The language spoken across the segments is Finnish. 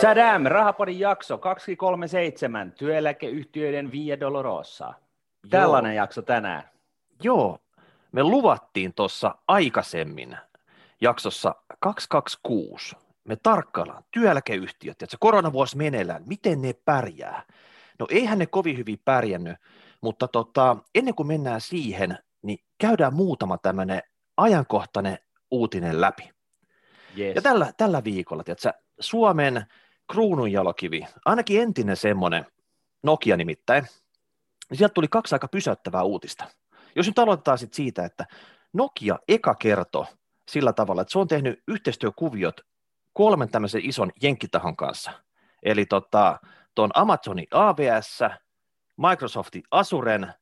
Tadam, Rahapodin jakso 237, työeläkeyhtiöiden Via Dolorosa. Tällainen Joo. jakso tänään. Joo, me luvattiin tuossa aikaisemmin jaksossa 226. Me tarkkaillaan työeläkeyhtiöt, että se koronavuosi meneillään, miten ne pärjää. No eihän ne kovin hyvin pärjännyt, mutta tota, ennen kuin mennään siihen, niin käydään muutama tämmöinen ajankohtainen uutinen läpi. Yes. Ja tällä, tällä viikolla, tiedätkö, Suomen kruununjalokivi, ainakin entinen semmoinen, Nokia nimittäin, niin sieltä tuli kaksi aika pysäyttävää uutista. Jos nyt aloitetaan sitten siitä, että Nokia eka kerto sillä tavalla, että se on tehnyt yhteistyökuviot kolmen tämmöisen ison jenkkitahon kanssa. Eli tota, tuon Amazonin AWS, Microsoftin Azuren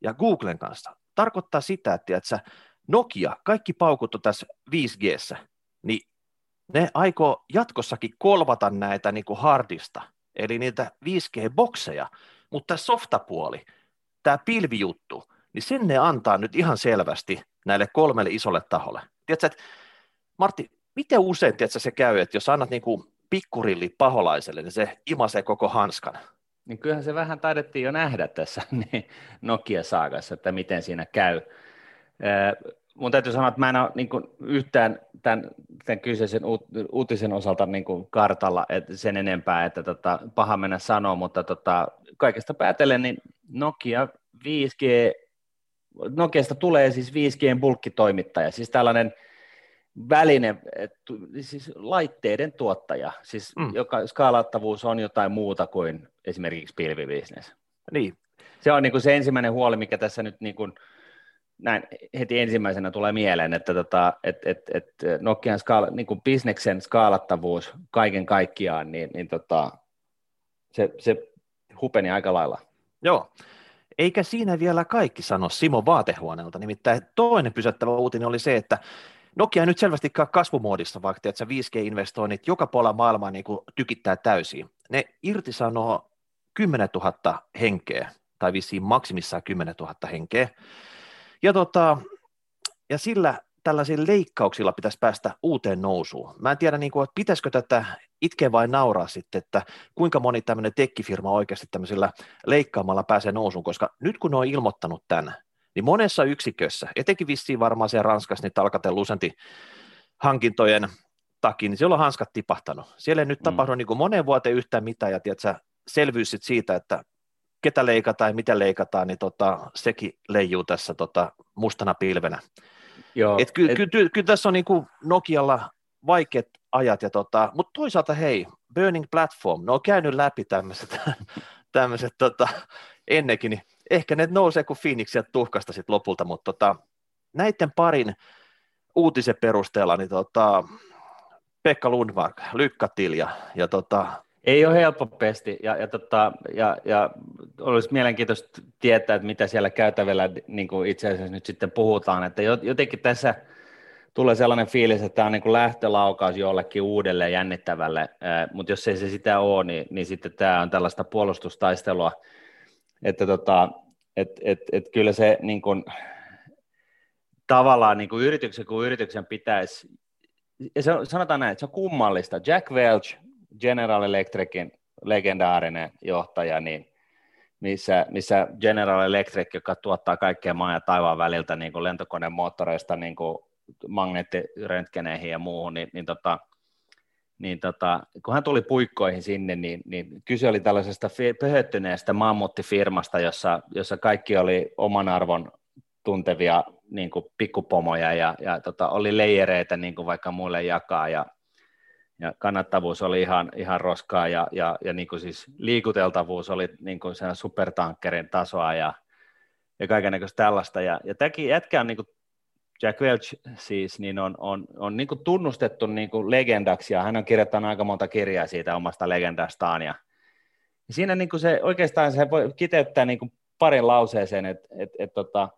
ja Googlen kanssa. Tarkoittaa sitä, että Nokia, kaikki paukut on tässä 5G, niin ne aikoo jatkossakin kolvata näitä niin kuin hardista, eli niitä 5G-bokseja, mutta softapuoli, tämä pilvijuttu, niin sen ne antaa nyt ihan selvästi näille kolmelle isolle taholle. Tiedätkö, että Martti, miten usein tiedätkö, se käy, että jos annat niin kuin pikkurilli paholaiselle, niin se imasee koko hanskan? Niin kyllähän se vähän taidettiin jo nähdä tässä niin Nokia-saagassa, että miten siinä käy mun täytyy sanoa, että mä en ole niin kuin yhtään tämän, tämän kyseisen uutisen osalta niin kuin kartalla että sen enempää, että tota, paha mennä sanoa, mutta tota, kaikesta päätellen niin Nokia 5G, Nokiasta tulee siis 5G bulkkitoimittaja, siis tällainen väline, et, siis laitteiden tuottaja, siis mm. joka skaalattavuus on jotain muuta kuin esimerkiksi pilvibisnes. Niin. Se on niin kuin se ensimmäinen huoli, mikä tässä nyt niin kuin, näin heti ensimmäisenä tulee mieleen, että tota, et, et, et Nokian skaala, niin kuin bisneksen skaalattavuus kaiken kaikkiaan, niin, niin tota, se, se hupeni aika lailla. Joo, eikä siinä vielä kaikki sano Simo Vaatehuoneelta, nimittäin toinen pysäyttävä uutinen oli se, että Nokia nyt selvästi kasvumoodissa, vaikka että 5G-investoinnit joka puolella maailmaa niin kuin tykittää täysin. Ne irtisanoo 10 000 henkeä, tai vissiin maksimissaan 10 000 henkeä, ja, tota, ja sillä tällaisilla leikkauksilla pitäisi päästä uuteen nousuun. Mä en tiedä, niin kuin, että pitäisikö tätä itkeä vai nauraa sitten, että kuinka moni tämmöinen tekkifirma oikeasti tämmöisillä leikkaamalla pääsee nousuun, koska nyt kun ne on ilmoittanut tämän, niin monessa yksikössä, etenkin vissiin varmaan siellä Ranskassa, niin Alcatel Lucentin hankintojen takia, niin siellä on hanskat tipahtanut. Siellä ei nyt mm. tapahdu niin kuin moneen vuoteen yhtään mitään, ja tiedätkö, selvyys siitä, että ketä leikataan ja mitä leikataan, niin tota, sekin leijuu tässä tota, mustana pilvenä. Joo, et ky, et... Ky, ky, ky, tässä on niin kuin Nokialla vaikeat ajat, ja tota, mutta toisaalta hei, Burning Platform, ne on käynyt läpi tämmöiset, tämmöiset tota, ennenkin, niin ehkä ne nousee kuin Phoenix ja tuhkasta sitten lopulta, mutta tota, näiden parin uutisen perusteella, niin tota, Pekka Lundmark, Lykkatil ja, ja tota, ei ole helppo pesti ja, ja, tota, ja, ja olisi mielenkiintoista tietää, että mitä siellä käytävällä niin kuin itse asiassa nyt sitten puhutaan, että jotenkin tässä tulee sellainen fiilis, että tämä on niin kuin lähtölaukaus jollekin uudelle jännittävälle, mutta jos ei se sitä ole, niin, niin sitten tämä on tällaista puolustustaistelua, että tota, et, et, et kyllä se niin kuin, tavallaan niin kuin yrityksen kuin yrityksen pitäisi, ja se sanotaan näin, että se on kummallista. Jack Welch General Electricin legendaarinen johtaja, niin missä, missä General Electric, joka tuottaa kaikkea maan ja taivaan väliltä niin kuin lentokoneen moottoreista niin kuin magneettiröntgeneihin ja muuhun, niin, niin, tota, niin tota, kun hän tuli puikkoihin sinne, niin, niin kyse oli tällaisesta pöhöttyneestä mammuttifirmasta, jossa, jossa kaikki oli oman arvon tuntevia niin kuin pikkupomoja ja, ja tota, oli leijereitä niin kuin vaikka muille jakaa ja ja kannattavuus oli ihan, ihan roskaa ja, ja, ja niin kuin siis liikuteltavuus oli niin kuin sen supertankkerin tasoa ja, ja kaikenlaista tällaista. Ja, ja tämäkin jätkä on niin kuin Jack Welch siis, niin on, on, on niin kuin tunnustettu niin kuin legendaksi ja hän on kirjoittanut aika monta kirjaa siitä omasta legendastaan ja, ja siinä niin kuin se oikeastaan se voi kiteyttää niin kuin parin lauseeseen, että et, et, tota,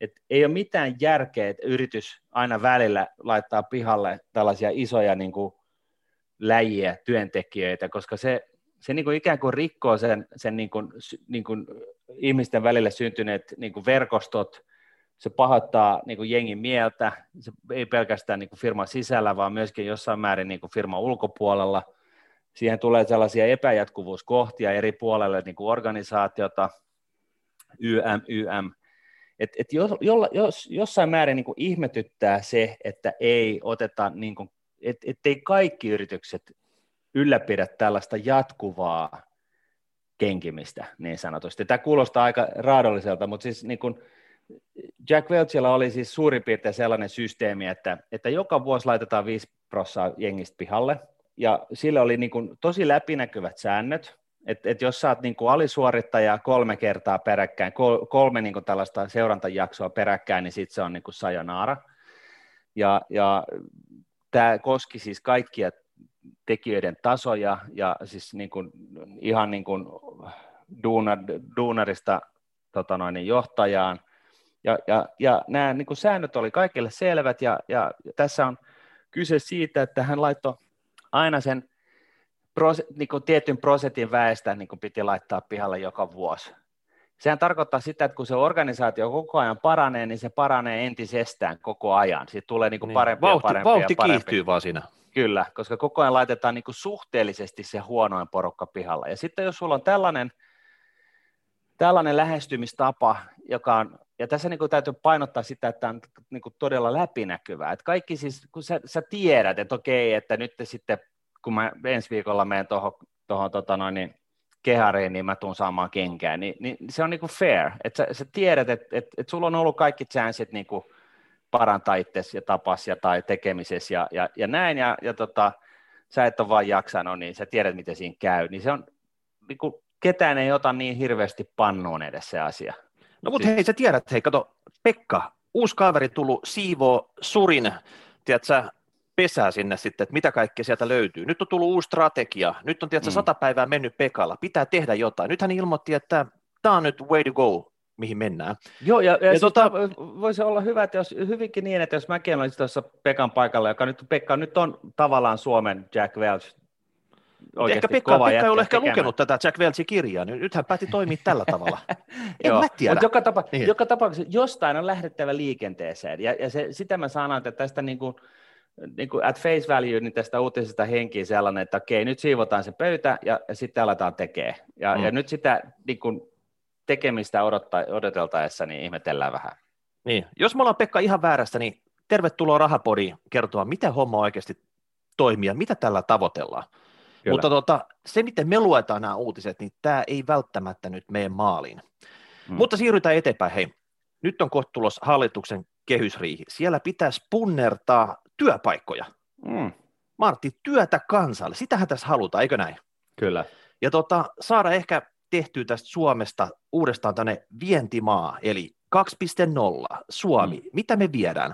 et ei ole mitään järkeä, että yritys aina välillä laittaa pihalle tällaisia isoja niin kuin läjiä, työntekijöitä, koska se, se niin kuin ikään kuin rikkoo sen, sen niin kuin, niin kuin ihmisten välille syntyneet niin kuin verkostot, se pahoittaa niin kuin jengin mieltä, se ei pelkästään niin kuin firman sisällä, vaan myöskin jossain määrin niin kuin firman ulkopuolella. siihen tulee sellaisia epäjatkuvuuskohtia eri puolelle niin kuin organisaatiota, YM, YM, et, et jos, jos, jossain määrin niin kuin ihmetyttää se, että ei oteta, niin kuin, et, ettei kaikki yritykset ylläpidä tällaista jatkuvaa kenkimistä niin sanotusti. Tämä kuulostaa aika raadolliselta, mutta siis niin kuin Jack Welchillä oli siis suurin piirtein sellainen systeemi, että, että joka vuosi laitetaan 5 prossaa jengistä pihalle, ja sillä oli niin kuin tosi läpinäkyvät säännöt, että et jos saat niin alisuorittaja kolme kertaa peräkkäin, kol, kolme niin tällaista seurantajaksoa peräkkäin, niin sitten se on niin sajonaara. Ja, ja tämä koski siis kaikkia tekijöiden tasoja ja siis niin kuin, ihan niin kuin duunar, duunarista tota noin, niin johtajaan. Ja, ja, ja nämä niin kuin säännöt oli kaikille selvät ja, ja tässä on kyse siitä, että hän laittoi aina sen prose, niin kuin tietyn prosentin väestä niin kuin piti laittaa pihalle joka vuosi. Sehän tarkoittaa sitä, että kun se organisaatio koko ajan paranee, niin se paranee entisestään koko ajan. Siitä tulee niin kuin parempi vauhti, ja parempi vauhti ja parempi. kiihtyy vaan siinä. Kyllä, koska koko ajan laitetaan niin kuin suhteellisesti se huonoin porukka pihalla. Ja sitten jos sulla on tällainen, tällainen lähestymistapa, joka on, ja tässä niin kuin täytyy painottaa sitä, että on niin kuin todella läpinäkyvää. Että kaikki siis, kun sä, sä tiedät, että okei, että nyt sitten kun mä ensi viikolla menen tuohon tohon, tota noin, niin kehariin, niin mä tuun saamaan kenkää, niin, niin se on niinku fair, että sä, sä tiedät, että et, et sulla on ollut kaikki chanssit niinku parantaa itsesi ja tapas ja tai tekemisessä ja, ja, ja näin, ja, ja tota, sä et ole vaan jaksanut, niin sä tiedät, miten siinä käy, niin se on, niinku, ketään ei ota niin hirveästi pannuun edes se asia. No mutta siis... hei, sä tiedät, hei, kato, Pekka, uusi kaveri tullut Siivo Surin, tiedätkö, pesää sinne sitten, että mitä kaikkea sieltä löytyy. Nyt on tullut uusi strategia, nyt on tietysti mm. sata päivää mennyt Pekalla, pitää tehdä jotain. Nyt hän ilmoitti, että tämä on nyt way to go, mihin mennään. Joo, ja, ja, ja tota, voisi olla hyvä, että jos, hyvinkin niin, että jos mäkin olisin tuossa Pekan paikalla, joka nyt, Pekka nyt on tavallaan Suomen Jack Welch, Ehkä Pekka, Pekka ei ole ehkä tekemään. lukenut tätä Jack Welchin kirjaa, niin nyt hän päätti toimia tällä tavalla. en Joo, mä tiedä. Mutta joka, tapa, niin. joka tapauksessa jostain on lähdettävä liikenteeseen, ja, ja se, sitä mä sanon, että tästä niin kuin, niin kuin at face value, niin tästä uutisesta henkiin sellainen, että okei, nyt siivotaan se pöytä ja, ja sitten aletaan tekemään. Ja, mm. ja nyt sitä niin kuin, tekemistä odottaa, odoteltaessa, niin ihmetellään vähän. Niin, jos me ollaan Pekka ihan väärässä, niin tervetuloa Rahapodiin kertoa, miten homma oikeasti toimii ja mitä tällä tavoitellaan. Kyllä. Mutta tota, se, miten me luetaan nämä uutiset, niin tämä ei välttämättä nyt mene maaliin. Mm. Mutta siirrytään eteenpäin. Hei, nyt on kohta tulos hallituksen kehysriihi. Siellä pitäisi punnertaa työpaikkoja. Mm. Martti, työtä kansalle, sitähän tässä halutaan, eikö näin? Kyllä. Ja tota, saada ehkä tehtyä tästä Suomesta uudestaan tänne vientimaa, eli 2.0, Suomi, mm. mitä me viedään?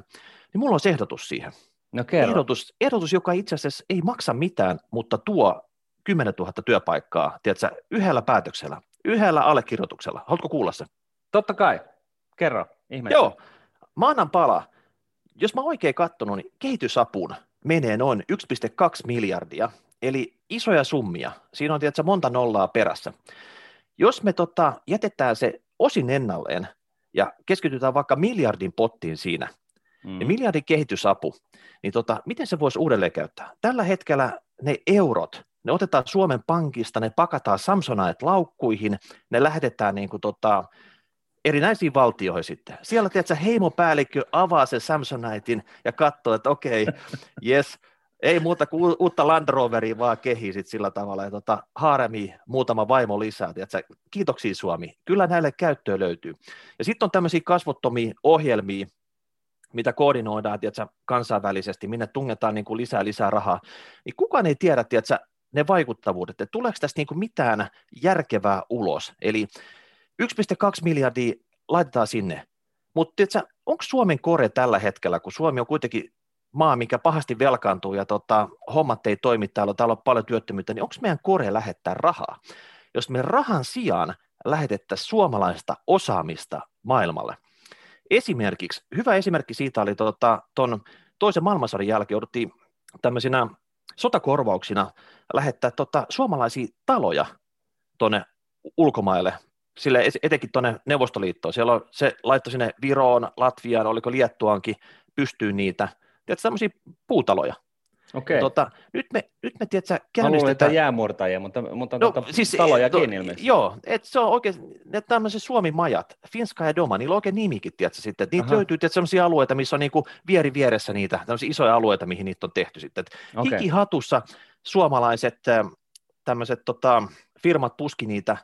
Niin mulla on se ehdotus siihen. No kerro. Ehdotus, ehdotus, joka itse asiassa ei maksa mitään, mutta tuo 10 000 työpaikkaa, tiedätkö, yhdellä päätöksellä, yhdellä allekirjoituksella. Haluatko kuulla se? Totta kai. Kerro, ihme. Joo, mä annan pala jos mä oikein katsonut, niin kehitysapuun menee noin 1,2 miljardia, eli isoja summia. Siinä on tietysti monta nollaa perässä. Jos me tota, jätetään se osin ennalleen ja keskitytään vaikka miljardin pottiin siinä, mm. niin miljardin kehitysapu, niin tota, miten se voisi uudelleen käyttää? Tällä hetkellä ne eurot, ne otetaan Suomen pankista, ne pakataan Samsonite laukkuihin, ne lähetetään niin kuin tota, erinäisiin valtioihin sitten. Siellä, tiedätkö, heimopäällikkö avaa sen Samsonitein ja katsoo, että okei, okay, yes, ei muuta kuin uutta Land Roveria vaan kehi sit sillä tavalla, ja tota, haaremi muutama vaimo lisää, tiedätkö? kiitoksia Suomi, kyllä näille käyttöä löytyy. Ja sitten on tämmöisiä kasvottomia ohjelmia, mitä koordinoidaan tiedätkö, kansainvälisesti, minne tungetaan niin kuin lisää lisää rahaa, niin kukaan ei tiedä tiedätkö, ne vaikuttavuudet, että tuleeko tästä niin kuin mitään järkevää ulos. Eli 1,2 miljardia laitetaan sinne, mutta onko Suomen kore tällä hetkellä, kun Suomi on kuitenkin maa, mikä pahasti velkaantuu ja tota, hommat ei toimi täällä, täällä on paljon työttömyyttä, niin onko meidän kore lähettää rahaa? Jos me rahan sijaan lähetettäisiin suomalaista osaamista maailmalle. Esimerkiksi, hyvä esimerkki siitä oli tuota, ton toisen maailmansodan jälkeen jouduttiin tämmöisinä sotakorvauksina lähettää tota, suomalaisia taloja tuonne ulkomaille sille etenkin tuonne Neuvostoliittoon. Siellä on, se laittoi sinne Viroon, Latviaan, oliko Liettuankin, pystyy niitä. Tiedätkö, tämmöisiä puutaloja. Okay. Tota, nyt me, nyt me tiedätkö, käynnistetään... Mä jäämurtajia, mutta, mutta no, tota, siis, talojakin no, ilmeisesti. Joo, että se on oikein, ne tämmöiset Suomi-majat, Finska ja Doma, niillä on oikein nimikin, tiedätkö, sitten. Että niitä Aha. löytyy tiedätkö, sellaisia alueita, missä on niin kuin vieri vieressä niitä, tämmöisiä isoja alueita, mihin niitä on tehty sitten. Okay. Hikihatussa suomalaiset tämmöiset tota, firmat puski niitä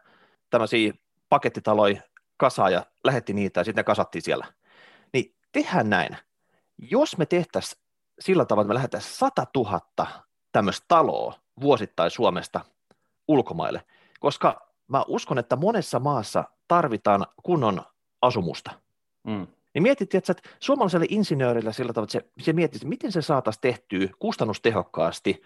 tämmöisiä pakettitaloja kasaan ja lähetti niitä ja sitten ne kasattiin siellä. Niin tehdään näin. Jos me tehtäisiin sillä tavalla, että me lähdetään 100 000 tämmöistä taloa vuosittain Suomesta ulkomaille, koska mä uskon, että monessa maassa tarvitaan kunnon asumusta. Mm. Niin mietittiin, että suomalaiselle insinöörille sillä tavalla, että se, se miettisi, miten se saataisiin tehtyä kustannustehokkaasti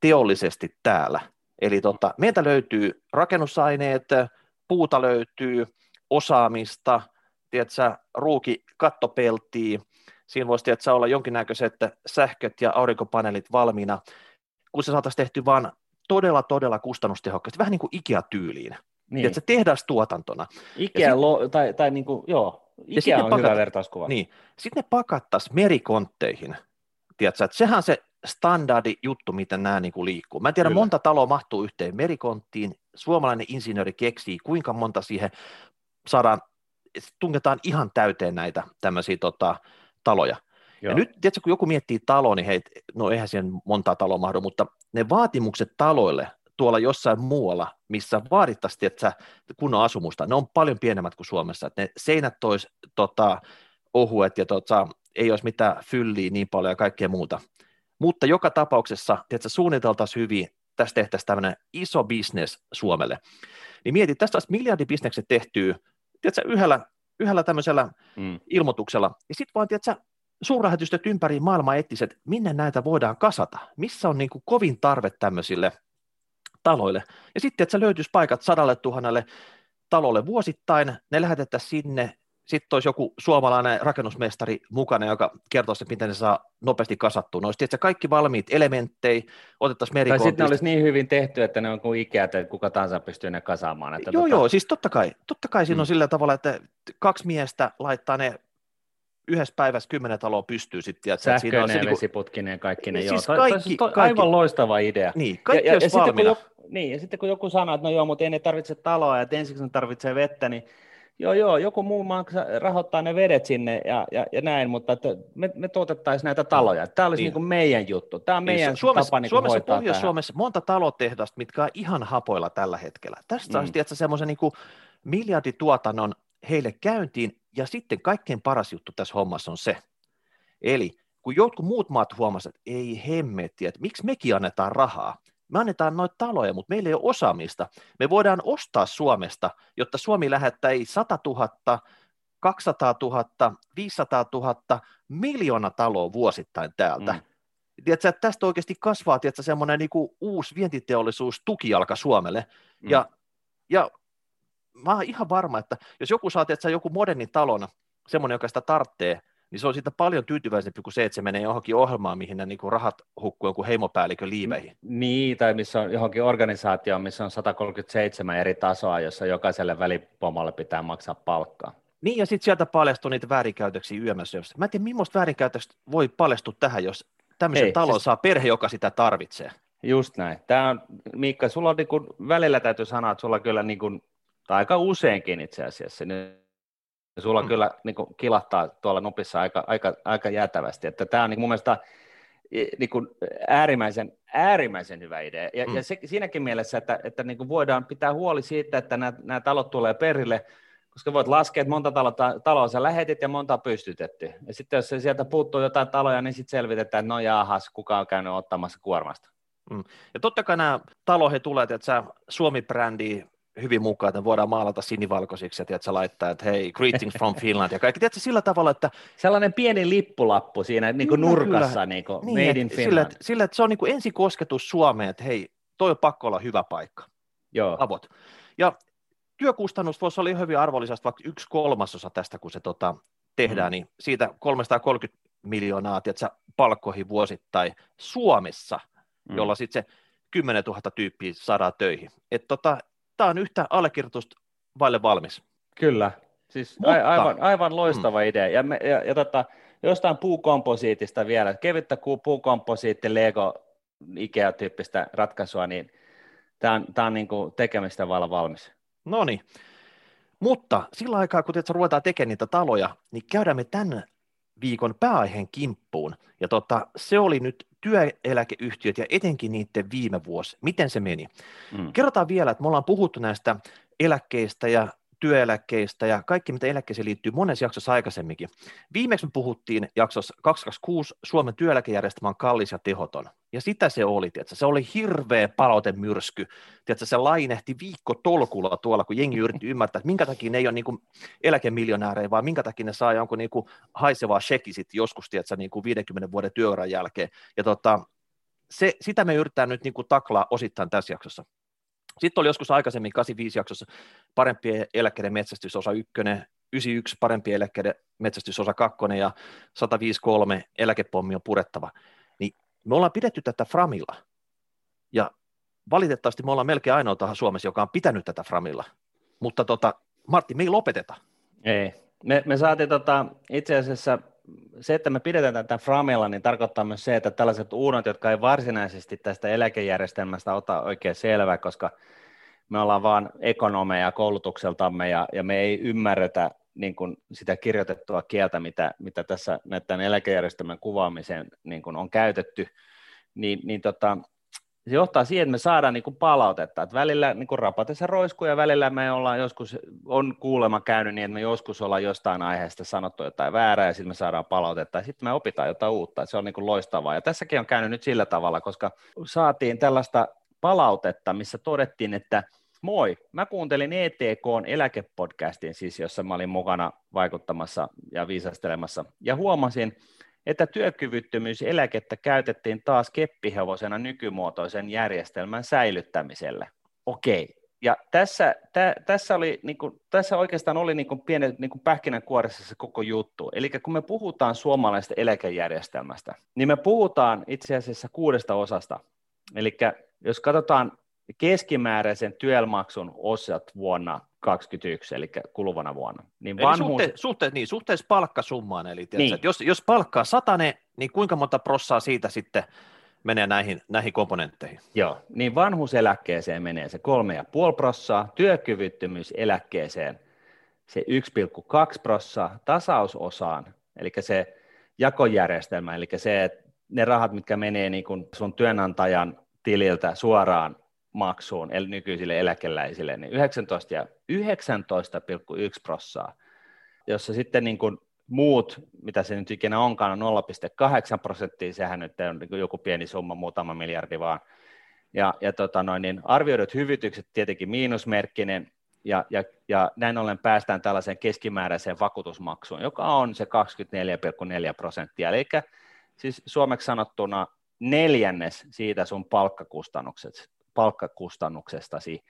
teollisesti täällä. Eli tota, meiltä löytyy rakennusaineet, puuta löytyy, osaamista, tiedätkö, ruuki kattopeltiä, siinä voisi tiedätkö, olla jonkinnäköiset sähköt ja aurinkopaneelit valmiina, kun se saataisiin tehty vain todella, todella kustannustehokkaasti, vähän niin kuin Ikea-tyyliin. Niin. Tiedätkö, tehdastuotantona. Ikea, sit, lo, tai, tai niin kuin, joo, Ikea on pakat, hyvä vertauskuva. Niin. Sitten ne pakattaisiin merikontteihin. Tiedätkö, että sehän se standardi juttu, miten nämä niin kuin liikkuu. Mä en tiedä, Kyllä. monta taloa mahtuu yhteen merikonttiin. Suomalainen insinööri keksii, kuinka monta siihen saadaan, tungetaan ihan täyteen näitä tämmöisiä tota, taloja. Joo. Ja nyt, tiedätkö, kun joku miettii talo, niin hei, no eihän siihen montaa taloa mahdu, mutta ne vaatimukset taloille tuolla jossain muualla, missä vaadittaisiin että kunnon asumusta, ne on paljon pienemmät kuin Suomessa. Että ne seinät olisi tota, ohuet ja tota, ei olisi mitään fylliä niin paljon ja kaikkea muuta. Mutta joka tapauksessa, että suunniteltaisiin hyvin, tästä tehtäisiin tämmöinen iso bisnes Suomelle. Niin mietit, tästä olisi miljardibisnekset tehtyä, tiedätkö, yhdellä, yhdellä tämmöisellä mm. ilmoituksella, ja sitten vaan, tiedätkö, suurlähetystöt ympäri maailmaa etsiset, minne näitä voidaan kasata, missä on niin kuin kovin tarve tämmöisille taloille. Ja sitten, että se löytyisi paikat sadalle tuhannelle talolle vuosittain, ne lähetettäisiin sinne, sitten olisi joku suomalainen rakennusmestari mukana, joka kertoisi, miten ne saa nopeasti kasattua. No olisi kaikki valmiit elementtejä, otettaisiin merikontista. Tai sitten ne olisi niin hyvin tehty, että ne on kuin Ikea, että kuka tahansa pystyy ne kasaamaan. Että joo, tota... joo, siis totta kai. Totta kai siinä mm. on sillä tavalla, että kaksi miestä laittaa ne yhdessä päivässä kymmenen taloa pystyy sitten. Sähköinen ja niinku- vesiputkineen ja kaikki ne. Siis joo, kaikki, to, to, kaikki, aivan loistava idea. Niin, kaikki ja, ja, ja sitten, kun joku, niin, ja sitten kun joku sanoo, että no joo, mutta ei ne tarvitse taloa, että ensiksi ne tarvitsee vettä, niin joo, joo, joku muu maksa, rahoittaa ne vedet sinne ja, ja, ja näin, mutta että me, me tuotettaisiin näitä taloja. Tämä olisi niin. niin kuin meidän juttu. Tämä on niin, meidän Suomessa, tapa niin Suomessa, Pohjois-Suomessa monta talotehdasta, mitkä on ihan hapoilla tällä hetkellä. Tästä mm. saisi semmoisen niin miljardituotannon heille käyntiin, ja sitten kaikkein paras juttu tässä hommassa on se, eli kun jotkut muut maat huomasivat, että ei hemmetti, että miksi mekin annetaan rahaa, me annetaan noita taloja, mutta meillä ei ole osaamista. Me voidaan ostaa Suomesta, jotta Suomi lähettää ei 100 000, 200 000, 500 000, miljoona taloa vuosittain täältä. Mm. Tiedätkö, että tästä oikeasti kasvaa tiedätkö, semmoinen niin kuin uusi vientiteollisuus tukijalka Suomelle. Mm. Ja, ja mä oon ihan varma, että jos joku saa että joku moderni talon, semmoinen, joka sitä tarvitsee, niin se on siitä paljon tyytyväisempi kuin se, että se menee johonkin ohjelmaan, mihin ne niinku rahat hukkuu jonkun heimopäällikön liiveihin. Niin, tai missä on johonkin organisaatio, missä on 137 eri tasoa, jossa jokaiselle välipomalle pitää maksaa palkkaa. Niin, ja sitten sieltä paljastuu niitä väärinkäytöksiä yömässä. Mä en tiedä, millaista väärinkäytöstä voi paljastua tähän, jos tämmöisen Ei, talon siis... saa perhe, joka sitä tarvitsee. Just näin. Tämä on, Miikka, sulla on niin kuin, välillä täytyy sanoa, että sulla kyllä niin kuin, tai aika useinkin itse asiassa, niin sulla mm. kyllä niin kuin, kilahtaa tuolla nopissa aika, aika, aika jäätävästi. Että tämä on niin mun mielestä niin kuin äärimmäisen, äärimmäisen hyvä idea. Ja, mm. ja se, siinäkin mielessä, että, että niin kuin voidaan pitää huoli siitä, että nämä, nämä talot tulee perille, koska voit laskea, että monta taloa, taloa sä lähetit ja monta on pystytetty. Ja sitten jos sieltä puuttuu jotain taloja, niin sitten selvitetään, että no jaahas, kuka on käynyt ottamassa kuormasta. Mm. Ja totta kai nämä taloihin tulee, että sä Suomi-brändi hyvin mukaan, että voidaan maalata sinivalkoisiksi ja tiedätkö, laittaa, että hei, greetings from Finland ja kaikki. Tiedätkö, sillä tavalla, että... Sellainen pieni lippulappu siinä niin kuin nurkassa, niin kuin niin, made in Finland. Sillä, että, sillä, että se on niin kuin ensikosketus Suomeen, että hei, toi on pakko olla hyvä paikka. Joo. Avot. Ja työkustannus voisi olla hyvin arvonlisästä vaikka yksi kolmasosa tästä, kun se tota, tehdään, mm. niin siitä 330 miljoonaa tiedätkö, palkkoihin vuosittain Suomessa, mm. jolla sitten se 10 000 tyyppiä saadaan töihin. Et tota, tämä on yhtä allekirjoitusta vaille valmis. Kyllä, siis Mutta, aivan, aivan loistava mm. idea. Ja, me, ja, ja tota, jostain puukomposiitista vielä, kevyttä puukomposiitti, Lego, Ikea-tyyppistä ratkaisua, niin tämä on, tämä on niin kuin tekemistä vallan valmis. No niin, mutta sillä aikaa, kun tietysti ruvetaan tekemään niitä taloja, niin käydään me tämän viikon pääaiheen kimppuun. Ja tota, se oli nyt työeläkeyhtiöt ja etenkin niiden viime vuosi. Miten se meni? Mm. Kerrotaan vielä, että me ollaan puhuttu näistä eläkkeistä ja työeläkkeistä ja kaikki, mitä eläkkeeseen liittyy monessa jaksossa aikaisemminkin. Viimeksi me puhuttiin jaksossa 226 Suomen työeläkejärjestelmä on kallis ja tehoton. Ja sitä se oli, tiedätkö? se oli hirveä palautemyrsky. Tiedätkö? Se lainehti viikko tolkulla tuolla, kun jengi yritti ymmärtää, että minkä takia ne ei ole niin eläkemiljonäärejä, vaan minkä takia ne saa jonkun niin kuin haisevaa sheki sit joskus tiedätkö, niin kuin 50 vuoden työuran jälkeen. Ja tota, se, sitä me yritetään nyt niin kuin taklaa osittain tässä jaksossa. Sitten oli joskus aikaisemmin 85 jaksossa parempien eläkkeiden metsästysosa 1, 91 parempien eläkkeiden metsästysosa 2 ja 153 eläkepommi on purettava. Niin me ollaan pidetty tätä Framilla. Ja valitettavasti me ollaan melkein ainoa tahan Suomessa, joka on pitänyt tätä Framilla. Mutta tota, Martti, me ei lopeteta. Ei. Me, me saatiin tota, itse asiassa se, että me pidetään tätä Framilla, niin tarkoittaa myös se, että tällaiset uunot, jotka ei varsinaisesti tästä eläkejärjestelmästä ota oikein selvää, koska me ollaan vaan ekonomeja koulutukseltamme ja, ja me ei ymmärretä niin kuin sitä kirjoitettua kieltä, mitä, mitä tässä näiden eläkejärjestelmän kuvaamiseen niin kuin on käytetty, niin, niin tota, se johtaa siihen, että me saadaan niin kuin palautetta, että välillä niin kuin rapatessa roiskuu ja välillä me ollaan joskus, on kuulema käynyt niin, että me joskus ollaan jostain aiheesta sanottu jotain väärää ja sitten me saadaan palautetta ja sitten me opitaan jotain uutta, se on niin kuin loistavaa. Ja tässäkin on käynyt nyt sillä tavalla, koska saatiin tällaista palautetta, missä todettiin, että moi, mä kuuntelin ETKn eläkepodcastin siis, jossa mä olin mukana vaikuttamassa ja viisastelemassa. Ja huomasin, että työkyvyttömyyseläkettä käytettiin taas keppihevosena nykymuotoisen järjestelmän säilyttämiselle. Okei, ja tässä, tä, tässä, oli, niin kuin, tässä oikeastaan oli niin kuin pienet niin kuin pähkinänkuoressa se koko juttu. Eli kun me puhutaan suomalaisesta eläkejärjestelmästä, niin me puhutaan itse asiassa kuudesta osasta. Eli jos katsotaan keskimääräisen työelmaksun osat vuonna 2021, eli kuluvana vuonna. Niin eli vanhuus... suhte, suhte, niin, suhteessa palkkasummaan, eli tiedätkö, niin. jos, jos palkkaa satane, niin kuinka monta prossaa siitä sitten menee näihin, näihin komponentteihin? Joo, niin vanhuuseläkkeeseen menee se 3,5 prossaa, työkyvyttömyyseläkkeeseen se 1,2 prossaa, tasausosaan, eli se jakojärjestelmä, eli se, että ne rahat, mitkä menee niin kuin sun työnantajan tililtä suoraan maksuun eli nykyisille eläkeläisille, niin 19 ja 19,1 prossaa, jossa sitten niin kuin muut, mitä se nyt ikinä onkaan, on 0,8 prosenttia, sehän nyt on niin joku pieni summa, muutama miljardi vaan, ja, ja tota noin, niin arvioidut hyvitykset tietenkin miinusmerkkinen, ja, ja, ja näin ollen päästään tällaiseen keskimääräiseen vakuutusmaksuun, joka on se 24,4 prosenttia, eli siis suomeksi sanottuna neljännes siitä sun palkkakustannukset, palkkakustannuksestasi.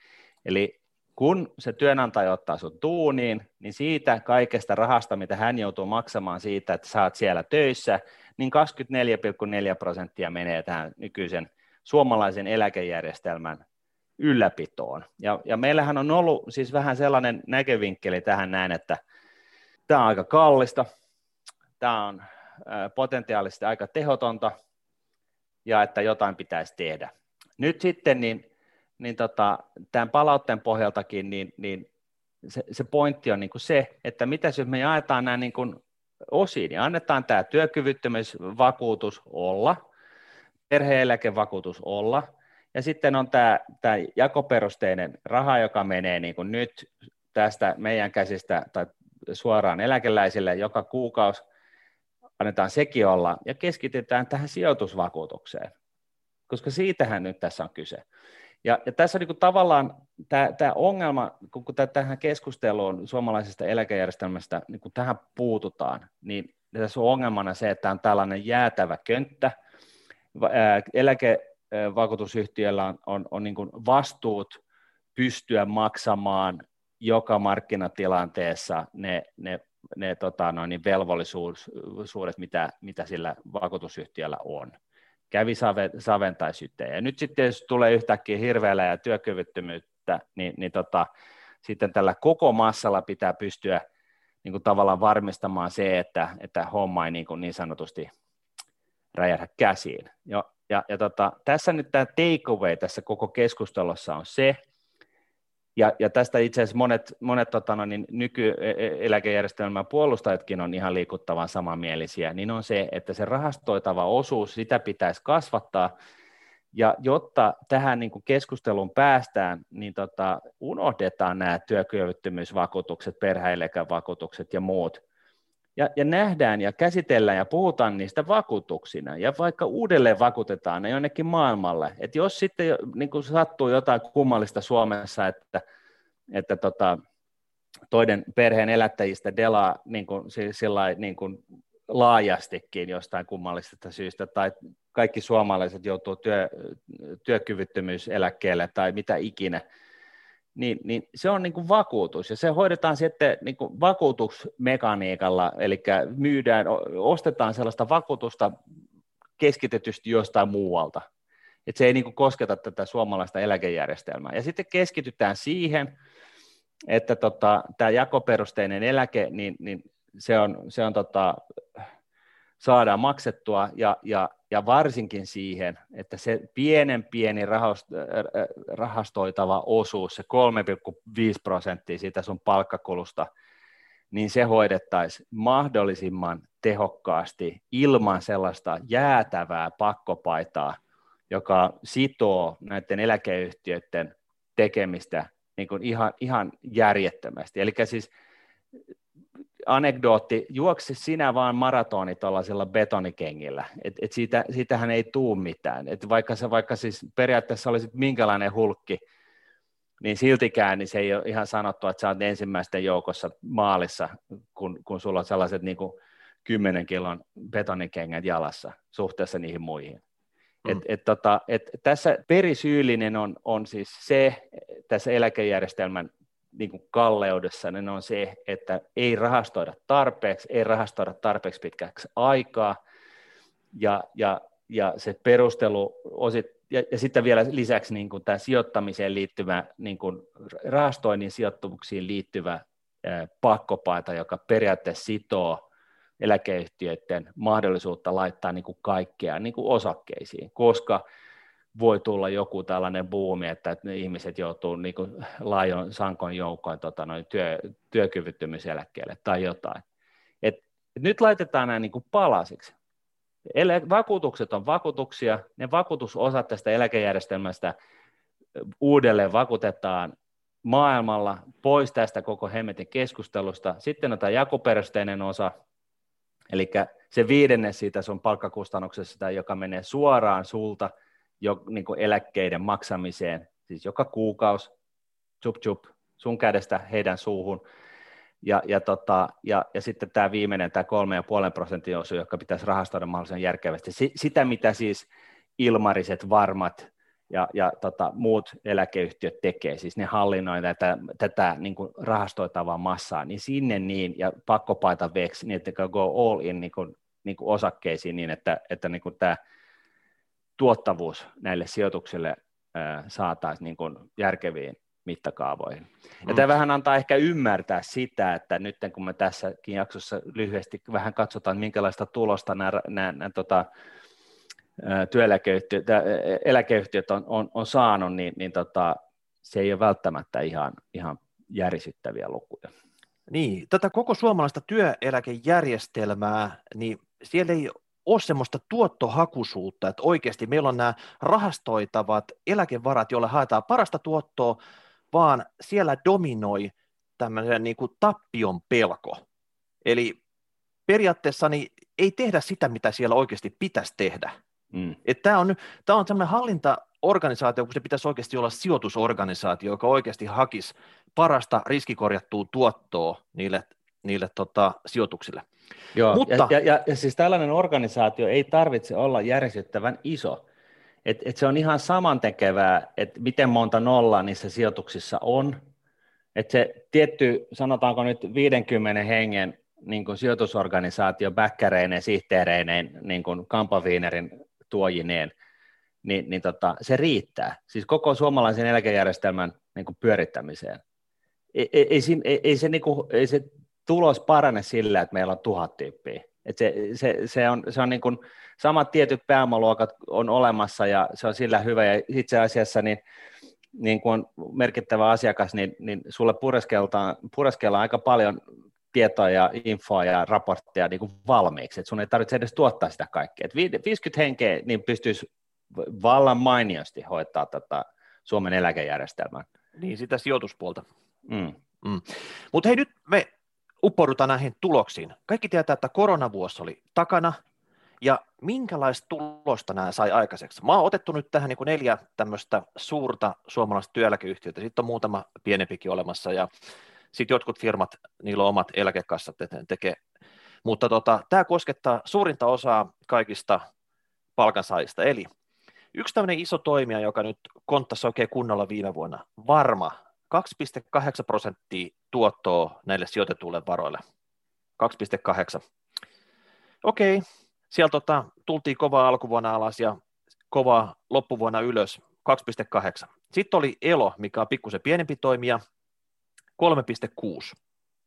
Eli kun se työnantaja ottaa sinut tuuniin, niin siitä kaikesta rahasta, mitä hän joutuu maksamaan siitä, että saat siellä töissä, niin 24,4 prosenttia menee tähän nykyisen suomalaisen eläkejärjestelmän ylläpitoon. Ja, ja meillähän on ollut siis vähän sellainen näkövinkkeli tähän näin, että tämä on aika kallista, tämä on potentiaalisesti aika tehotonta ja että jotain pitäisi tehdä. Nyt sitten niin, niin tota, tämän palautteen pohjaltakin, niin, niin se, se pointti on niin kuin se, että mitä jos me jaetaan nämä niin kuin osiin, niin annetaan tämä työkyvyttömyysvakuutus olla, perheeläkevakuutus olla, ja sitten on tämä, tämä jakoperusteinen raha, joka menee niin kuin nyt tästä meidän käsistä tai suoraan eläkeläisille joka kuukausi, annetaan sekin olla, ja keskitytään tähän sijoitusvakuutukseen koska siitähän nyt tässä on kyse. Ja, ja tässä on niin tavallaan tämä, tämä ongelma, kun, kun tähän keskusteluun suomalaisesta eläkejärjestelmästä niin kun tähän puututaan, niin tässä on ongelmana se, että on tällainen jäätävä könttä. Eläkevakuutusyhtiöllä on, on, on niin kuin vastuut pystyä maksamaan joka markkinatilanteessa ne, ne, ne tota, noin, niin velvollisuudet, mitä, mitä sillä vakuutusyhtiöllä on kävi syteen. Ja nyt sitten jos tulee yhtäkkiä hirveällä ja työkyvyttömyyttä, niin, niin tota, sitten tällä koko massalla pitää pystyä niin kuin tavallaan varmistamaan se, että, että homma ei niin, kuin niin sanotusti räjähdä käsiin. Ja, ja, ja tota, tässä nyt tämä takeaway tässä koko keskustelussa on se, ja, ja tästä itse asiassa monet, monet tota, no, niin nykyeläkejärjestelmän puolustajatkin on ihan liikuttavan samanmielisiä, niin on se, että se rahastoitava osuus, sitä pitäisi kasvattaa, ja jotta tähän niin keskusteluun päästään, niin tota, unohdetaan nämä työkyvyttömyysvakuutukset, perheeläkevakuutukset ja muut, ja, ja nähdään ja käsitellään ja puhutaan niistä vakuutuksina, ja vaikka uudelleen vakuutetaan ne jonnekin maailmalle, että jos sitten niin kuin sattuu jotain kummallista Suomessa, että, että tota, toinen perheen elättäjistä delaa niin kuin, sillä niin kuin laajastikin jostain kummallisesta syystä, tai kaikki suomalaiset joutuu työ, työkyvyttömyyseläkkeelle tai mitä ikinä, niin, niin se on niin kuin vakuutus, ja se hoidetaan sitten niin kuin vakuutusmekaniikalla, eli myydään, ostetaan sellaista vakuutusta keskitetysti jostain muualta, että se ei niin kuin kosketa tätä suomalaista eläkejärjestelmää. Ja sitten keskitytään siihen, että tota, tämä jakoperusteinen eläke, niin, niin se on, se on tota, saadaan maksettua ja, ja, ja varsinkin siihen, että se pienen pieni rahastoitava osuus, se 3,5 prosenttia siitä sun palkkakulusta, niin se hoidettaisiin mahdollisimman tehokkaasti ilman sellaista jäätävää pakkopaitaa, joka sitoo näiden eläkeyhtiöiden tekemistä niin kuin ihan, ihan järjettömästi. Eli siis anekdootti, juoksi sinä vaan maratoni tuollaisella betonikengillä, et, et siitä, siitähän ei tuu mitään, et vaikka se vaikka siis periaatteessa olisit minkälainen hulkki, niin siltikään niin se ei ole ihan sanottu, että sä olet ensimmäisten joukossa maalissa, kun, kun sulla on sellaiset niin kuin 10 kilon betonikengät jalassa suhteessa niihin muihin. Mm. Et, et, tota, et tässä perisyyllinen on, on siis se tässä eläkejärjestelmän niin kuin kalleudessa, niin on se, että ei rahastoida tarpeeksi, ei rahastoida tarpeeksi pitkäksi aikaa, ja, ja, ja se perustelu osit, ja, ja sitten vielä lisäksi niin kuin tämä sijoittamiseen liittyvä, niin kuin rahastoinnin sijoittumuksiin liittyvä ää, pakkopaita, joka periaatteessa sitoo eläkeyhtiöiden mahdollisuutta laittaa niin kuin kaikkea niin kuin osakkeisiin, koska voi tulla joku tällainen buumi, että ne ihmiset joutuu niin kuin laajon sankon joukkoon tota, noin työ, työkyvyttömyyseläkkeelle tai jotain. Et, et nyt laitetaan nämä niin kuin palasiksi. Ele, vakuutukset on vakuutuksia, ne vakuutusosat tästä eläkejärjestelmästä uudelleen vakuutetaan maailmalla pois tästä koko hemmetin keskustelusta. Sitten on tämä jakoperusteinen osa, eli se viidennes siitä sun palkkakustannuksesta, joka menee suoraan sulta – jo, niin kuin eläkkeiden maksamiseen, siis joka kuukausi, chup chup, sun kädestä heidän suuhun, ja, ja, tota, ja, ja sitten tämä viimeinen, tämä 3,5 prosentin osuus, joka pitäisi rahastoida mahdollisimman järkevästi. Sitä, mitä siis ilmariset, varmat ja, ja tota, muut eläkeyhtiöt tekee, siis ne hallinnoi tätä, tätä niin kuin rahastoitavaa massaa, niin sinne niin, ja pakkopaita veksi, niin että go all in niin kuin, niin kuin osakkeisiin, niin että, että niin kuin tämä tuottavuus näille sijoituksille saataisiin niin kuin järkeviin mittakaavoihin. Ja mm. tämä vähän antaa ehkä ymmärtää sitä, että nyt kun me tässäkin jaksossa lyhyesti vähän katsotaan, minkälaista tulosta nämä, nämä, nämä tota, työeläkeyhtiöt, eläkeyhtiöt on, on, on saanut, niin, niin tota, se ei ole välttämättä ihan, ihan järisyttäviä lukuja. Niin, tätä koko suomalaista työeläkejärjestelmää, niin siellä ei ole semmoista tuottohakuisuutta, että oikeasti meillä on nämä rahastoitavat eläkevarat, joilla haetaan parasta tuottoa, vaan siellä dominoi tämmöinen niin kuin tappion pelko. Eli periaatteessa niin ei tehdä sitä, mitä siellä oikeasti pitäisi tehdä. Mm. Tämä on, tää on tämmöinen hallintaorganisaatio, kun se pitäisi oikeasti olla sijoitusorganisaatio, joka oikeasti hakisi parasta riskikorjattua tuottoa niille, niille tota, sijoituksille. Joo, Mutta, ja, ja, ja siis tällainen organisaatio ei tarvitse olla järjestettävän iso. Et, et se on ihan samantekevää, että miten monta nollaa niissä sijoituksissa on. Et se tietty, sanotaanko nyt 50 hengen niin kuin sijoitusorganisaatio bäkkäreineen, sihteereineen, niin kuin kampaviinerin tuojineen, niin, niin tota, se riittää. Siis koko suomalaisen eläkejärjestelmän niin kuin pyörittämiseen. Ei, ei, ei, ei, ei, se, niin kuin, ei se tulos parane sillä, että meillä on tuhat tyyppiä. Et se, se, se, on, se on niin kuin, samat tietyt pääomaluokat on olemassa ja se on sillä hyvä ja itse asiassa niin, niin kuin on merkittävä asiakas, niin, niin sulle pureskellaan aika paljon tietoa ja infoa ja raportteja niin kuin valmiiksi, että sun ei tarvitse edes tuottaa sitä kaikkea. Et 50 henkeä niin pystyisi vallan mainiosti hoitaa tätä Suomen eläkejärjestelmää. Niin, sitä sijoituspuolta. Mm. Mm. Mutta hei, nyt me uppoudutaan näihin tuloksiin. Kaikki tietää, että koronavuosi oli takana, ja minkälaista tulosta nämä sai aikaiseksi? Mä oon otettu nyt tähän niin kuin neljä tämmöistä suurta suomalaista työeläkeyhtiötä, sitten on muutama pienempikin olemassa, ja sitten jotkut firmat, niillä on omat eläkekassat, että tekee. Mutta tota, tämä koskettaa suurinta osaa kaikista palkansaajista, eli yksi tämmöinen iso toimija, joka nyt konttasi oikein kunnolla viime vuonna, Varma, 2,8 prosenttia tuottoa näille sijoitetuille varoille. 2,8. Okei, siellä tota, tultiin kovaa alkuvuonna alas ja kovaa loppuvuonna ylös, 2,8. Sitten oli Elo, mikä on pikkusen pienempi toimija, 3,6.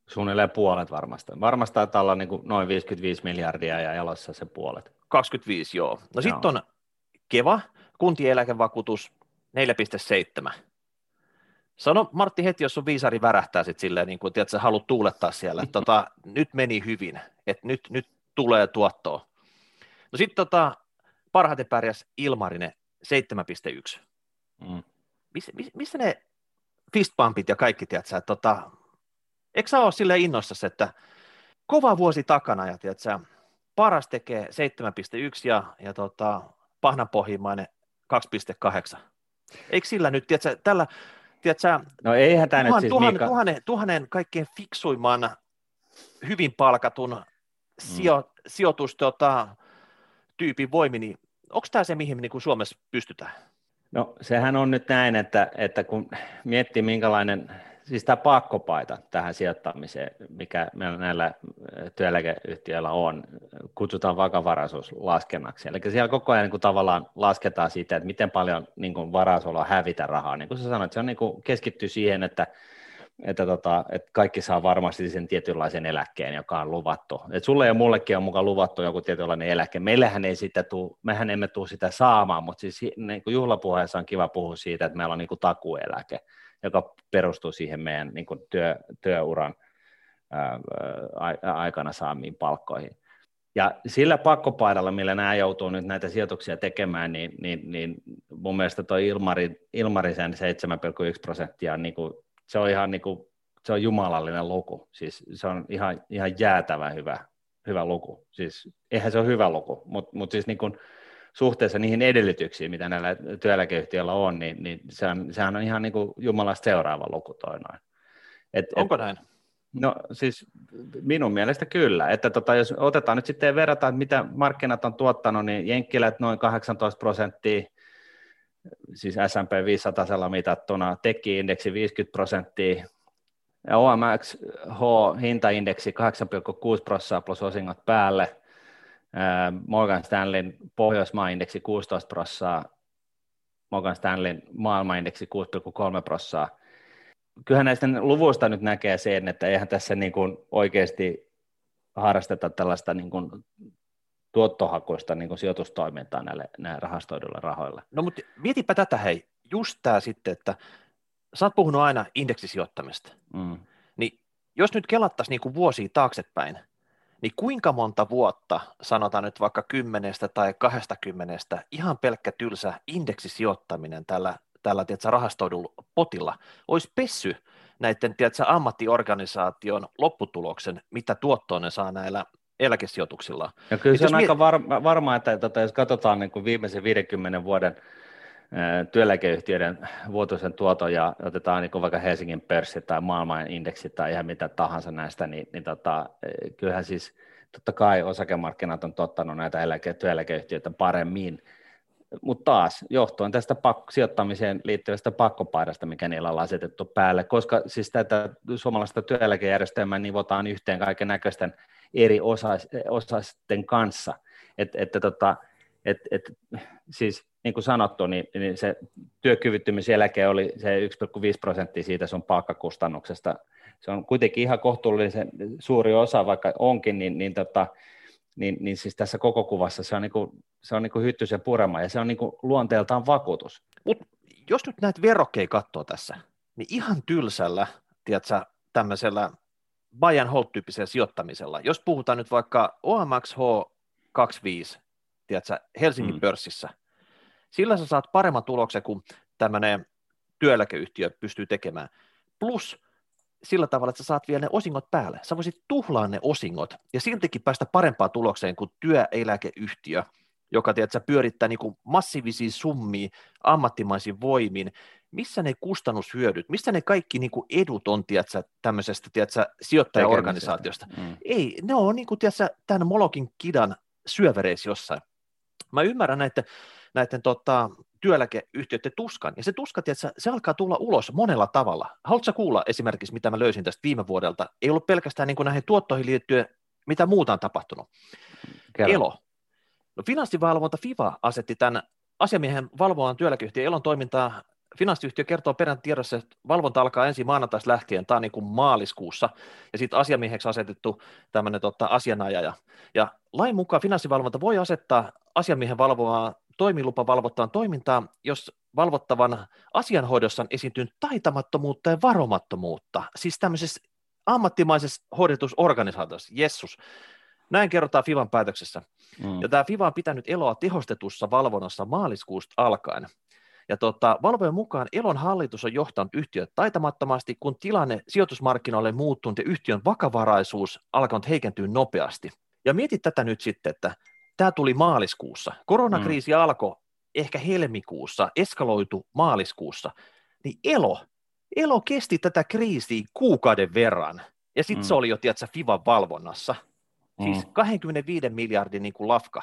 Suunnilleen puolet varmasti. Varmasti taitaa olla niin noin 55 miljardia ja elossa se puolet. 25, joo. No sitten on Keva, kuntien eläkevakuutus 4,7. Sano Martti heti, jos sun viisari värähtää sitten silleen, niin kuin tiedät, sä haluat tuulettaa siellä, että tota, nyt meni hyvin, että nyt, nyt tulee tuottoa. No sitten tota, parhaiten pärjäs Ilmarinen 7,1. Mm. Miss, miss, missä ne fistpumpit ja kaikki, tiedätkö, että tota, eikö sä ole sille innossa, että kova vuosi takana ja tiedätkö, paras tekee 7,1 ja, ja tota, pahnanpohjimmainen 2,8. Eikö sillä nyt, tiedätkö, tällä, tiedätkö, no eihän tämä tuhan, nyt siis tuhan, Mika... tuhannen, tuhannen kaikkein fiksuimman, hyvin palkatun sijo, mm. sijoitus, tota, tyypin voimi, niin onko tämä se, mihin niin kuin Suomessa pystytään? No sehän on nyt näin, että, että kun miettii minkälainen, siis tämä pakkopaita tähän sijoittamiseen, mikä meillä näillä työeläkeyhtiöillä on, kutsutaan vakavaraisuuslaskennaksi. Eli siellä koko ajan niin kuin tavallaan lasketaan siitä, että miten paljon niin kuin varaisuudella hävitä rahaa. Niin kuin sä sanoit, se on niin kuin keskitty siihen, että että, tota, että kaikki saa varmasti sen tietynlaisen eläkkeen, joka on luvattu. Et sulle ja mullekin on mukaan luvattu joku tietynlainen eläke. Meillähän ei sitä tuu, mehän emme tule sitä saamaan, mutta siis niin kuin juhlapuheessa on kiva puhua siitä, että meillä on niin kuin takueläke, joka perustuu siihen meidän niin kuin työ, työuran ää, aikana saamiin palkkoihin. Ja sillä pakkopaidalla, millä nämä joutuu nyt näitä sijoituksia tekemään, niin, niin, niin mun mielestä tuo Ilmari, Ilmarisen 7,1 prosenttia niin kuin se on ihan niin kuin, se on jumalallinen luku. Siis se on ihan, ihan jäätävä hyvä, hyvä luku. Siis eihän se ole hyvä luku, mutta mut siis niin kuin suhteessa niihin edellytyksiin, mitä näillä työeläkeyhtiöillä on, niin, niin sehän, sehän on ihan niin kuin jumalasta seuraava luku toi noin. Et, Onko et, näin? No siis minun mielestä kyllä, että tota, jos otetaan nyt sitten verrataan, että mitä markkinat on tuottanut, niin Jenkkilät noin 18 prosenttia, siis S&P 500 mitattuna, teki-indeksi 50 prosenttia, ja OMX H-hintaindeksi 8,6 prosenttia plus osingot päälle, Morgan Stanleyn Pohjoismaa-indeksi 16 prosenttia, Morgan Stanleyn maailmaindeksi 6,3 prosenttia. Kyllähän näistä luvuista nyt näkee sen, että eihän tässä niin kuin oikeasti harrasteta tällaista niin kuin tuottohakuista niin kuin sijoitustoimintaa näille, näille rahastoiduille rahoille. No mutta mietipä tätä hei, just tämä sitten, että sä oot puhunut aina indeksisijoittamista, mm. niin jos nyt kelattaisiin niin kuin vuosia taaksepäin, niin kuinka monta vuotta, sanotaan nyt vaikka kymmenestä tai kahdestakymmenestä, ihan pelkkä tylsä indeksisijoittaminen tällä, tällä tiedätkö, rahastoidulla potilla olisi pessy näiden tiedätkö, ammattiorganisaation lopputuloksen, mitä tuottoa ne saa näillä eläkesijoituksilla. Ja kyllä se on aika varma, varma, että tota, jos katsotaan niin kuin viimeisen 50 vuoden työeläkeyhtiöiden vuotuisen tuoton ja otetaan niin vaikka Helsingin pörssi tai maailman indeksi tai ihan mitä tahansa näistä, niin, niin tota, kyllähän siis totta kai osakemarkkinat on tottanut näitä eläke, työeläkeyhtiöitä paremmin, mutta taas johtuen tästä pakko, sijoittamiseen liittyvästä pakkopaidasta, mikä niillä on asetettu päälle, koska siis tätä suomalaista työeläkejärjestelmää nivotaan yhteen kaiken näköisten eri osais, osasten kanssa. Et, että tota, et, et, siis niin kuin sanottu, niin, niin se työkyvyttömyyseläke oli se 1,5 prosenttia siitä sun palkkakustannuksesta. Se on kuitenkin ihan kohtuullisen suuri osa, vaikka onkin, niin, niin, tota, niin, niin siis tässä koko kuvassa se on, niin kuin, se on niin kuin hyttysen purema ja se on niin kuin luonteeltaan vakuutus. Mut jos nyt näitä verokkeja katsoo tässä, niin ihan tylsällä, tiedätkö, tämmöisellä buy and hold-tyyppisellä sijoittamisella, jos puhutaan nyt vaikka OMX H25, tiedätkö, Helsingin mm. pörssissä, sillä sä saat paremman tuloksen kuin tämmöinen työeläkeyhtiö pystyy tekemään. Plus sillä tavalla, että sä saat vielä ne osingot päälle. Sä voisit tuhlaa ne osingot ja siltikin päästä parempaan tulokseen kuin työeläkeyhtiö, joka tiedät, pyörittää niin massiivisia summia ammattimaisin voimin. Missä ne kustannushyödyt, missä ne kaikki niin kuin edut on tiedätkö, tämmöisestä tiedätkö, sijoittajaorganisaatiosta? Mm. Ei, ne on niin kuin, tiedätkö, tämän Molokin kidan syövereissä jossain. Mä ymmärrän näiden, näiden tota, työeläkeyhtiöiden tuskan, ja se tuska, tiedätkö, se alkaa tulla ulos monella tavalla. Haluatko kuulla esimerkiksi, mitä mä löysin tästä viime vuodelta? Ei ollut pelkästään niin kuin näihin tuottoihin liittyen, mitä muuta on tapahtunut. Kerro. Elo. No, finanssivalvonta FIVA asetti tämän asiamiehen valvovan työeläkeyhtiön Elon toimintaa Finanssiyhtiö kertoo perän tiedossa, että valvonta alkaa ensi maanantaista lähtien, tämä on niin kuin maaliskuussa, ja sitten asiamieheksi asetettu tämmöinen tota, asianajaja. Ja lain mukaan finanssivalvonta voi asettaa asiamiehen valvomaan toimilupavalvottavan toimintaa, jos valvottavan asianhoidossa on esiintynyt taitamattomuutta ja varomattomuutta, siis tämmöisessä ammattimaisessa hoidetusorganisaatiossa, jessus. Näin kerrotaan FIVan päätöksessä. Mm. Ja tämä FIVA on pitänyt eloa tehostetussa valvonnassa maaliskuusta alkaen. Ja tota, valvojen mukaan Elon hallitus on johtanut yhtiöt taitamattomasti, kun tilanne sijoitusmarkkinoille muuttunut ja yhtiön vakavaraisuus alkanut heikentyä nopeasti. Ja mieti tätä nyt sitten, että tämä tuli maaliskuussa. Koronakriisi mm. alkoi ehkä helmikuussa, eskaloitu maaliskuussa. Niin Elo, Elo kesti tätä kriisiä kuukauden verran. Ja sitten mm. se oli jo, tiedätkö, FIVan valvonnassa. Siis mm. 25 miljardin niin kuin lafka.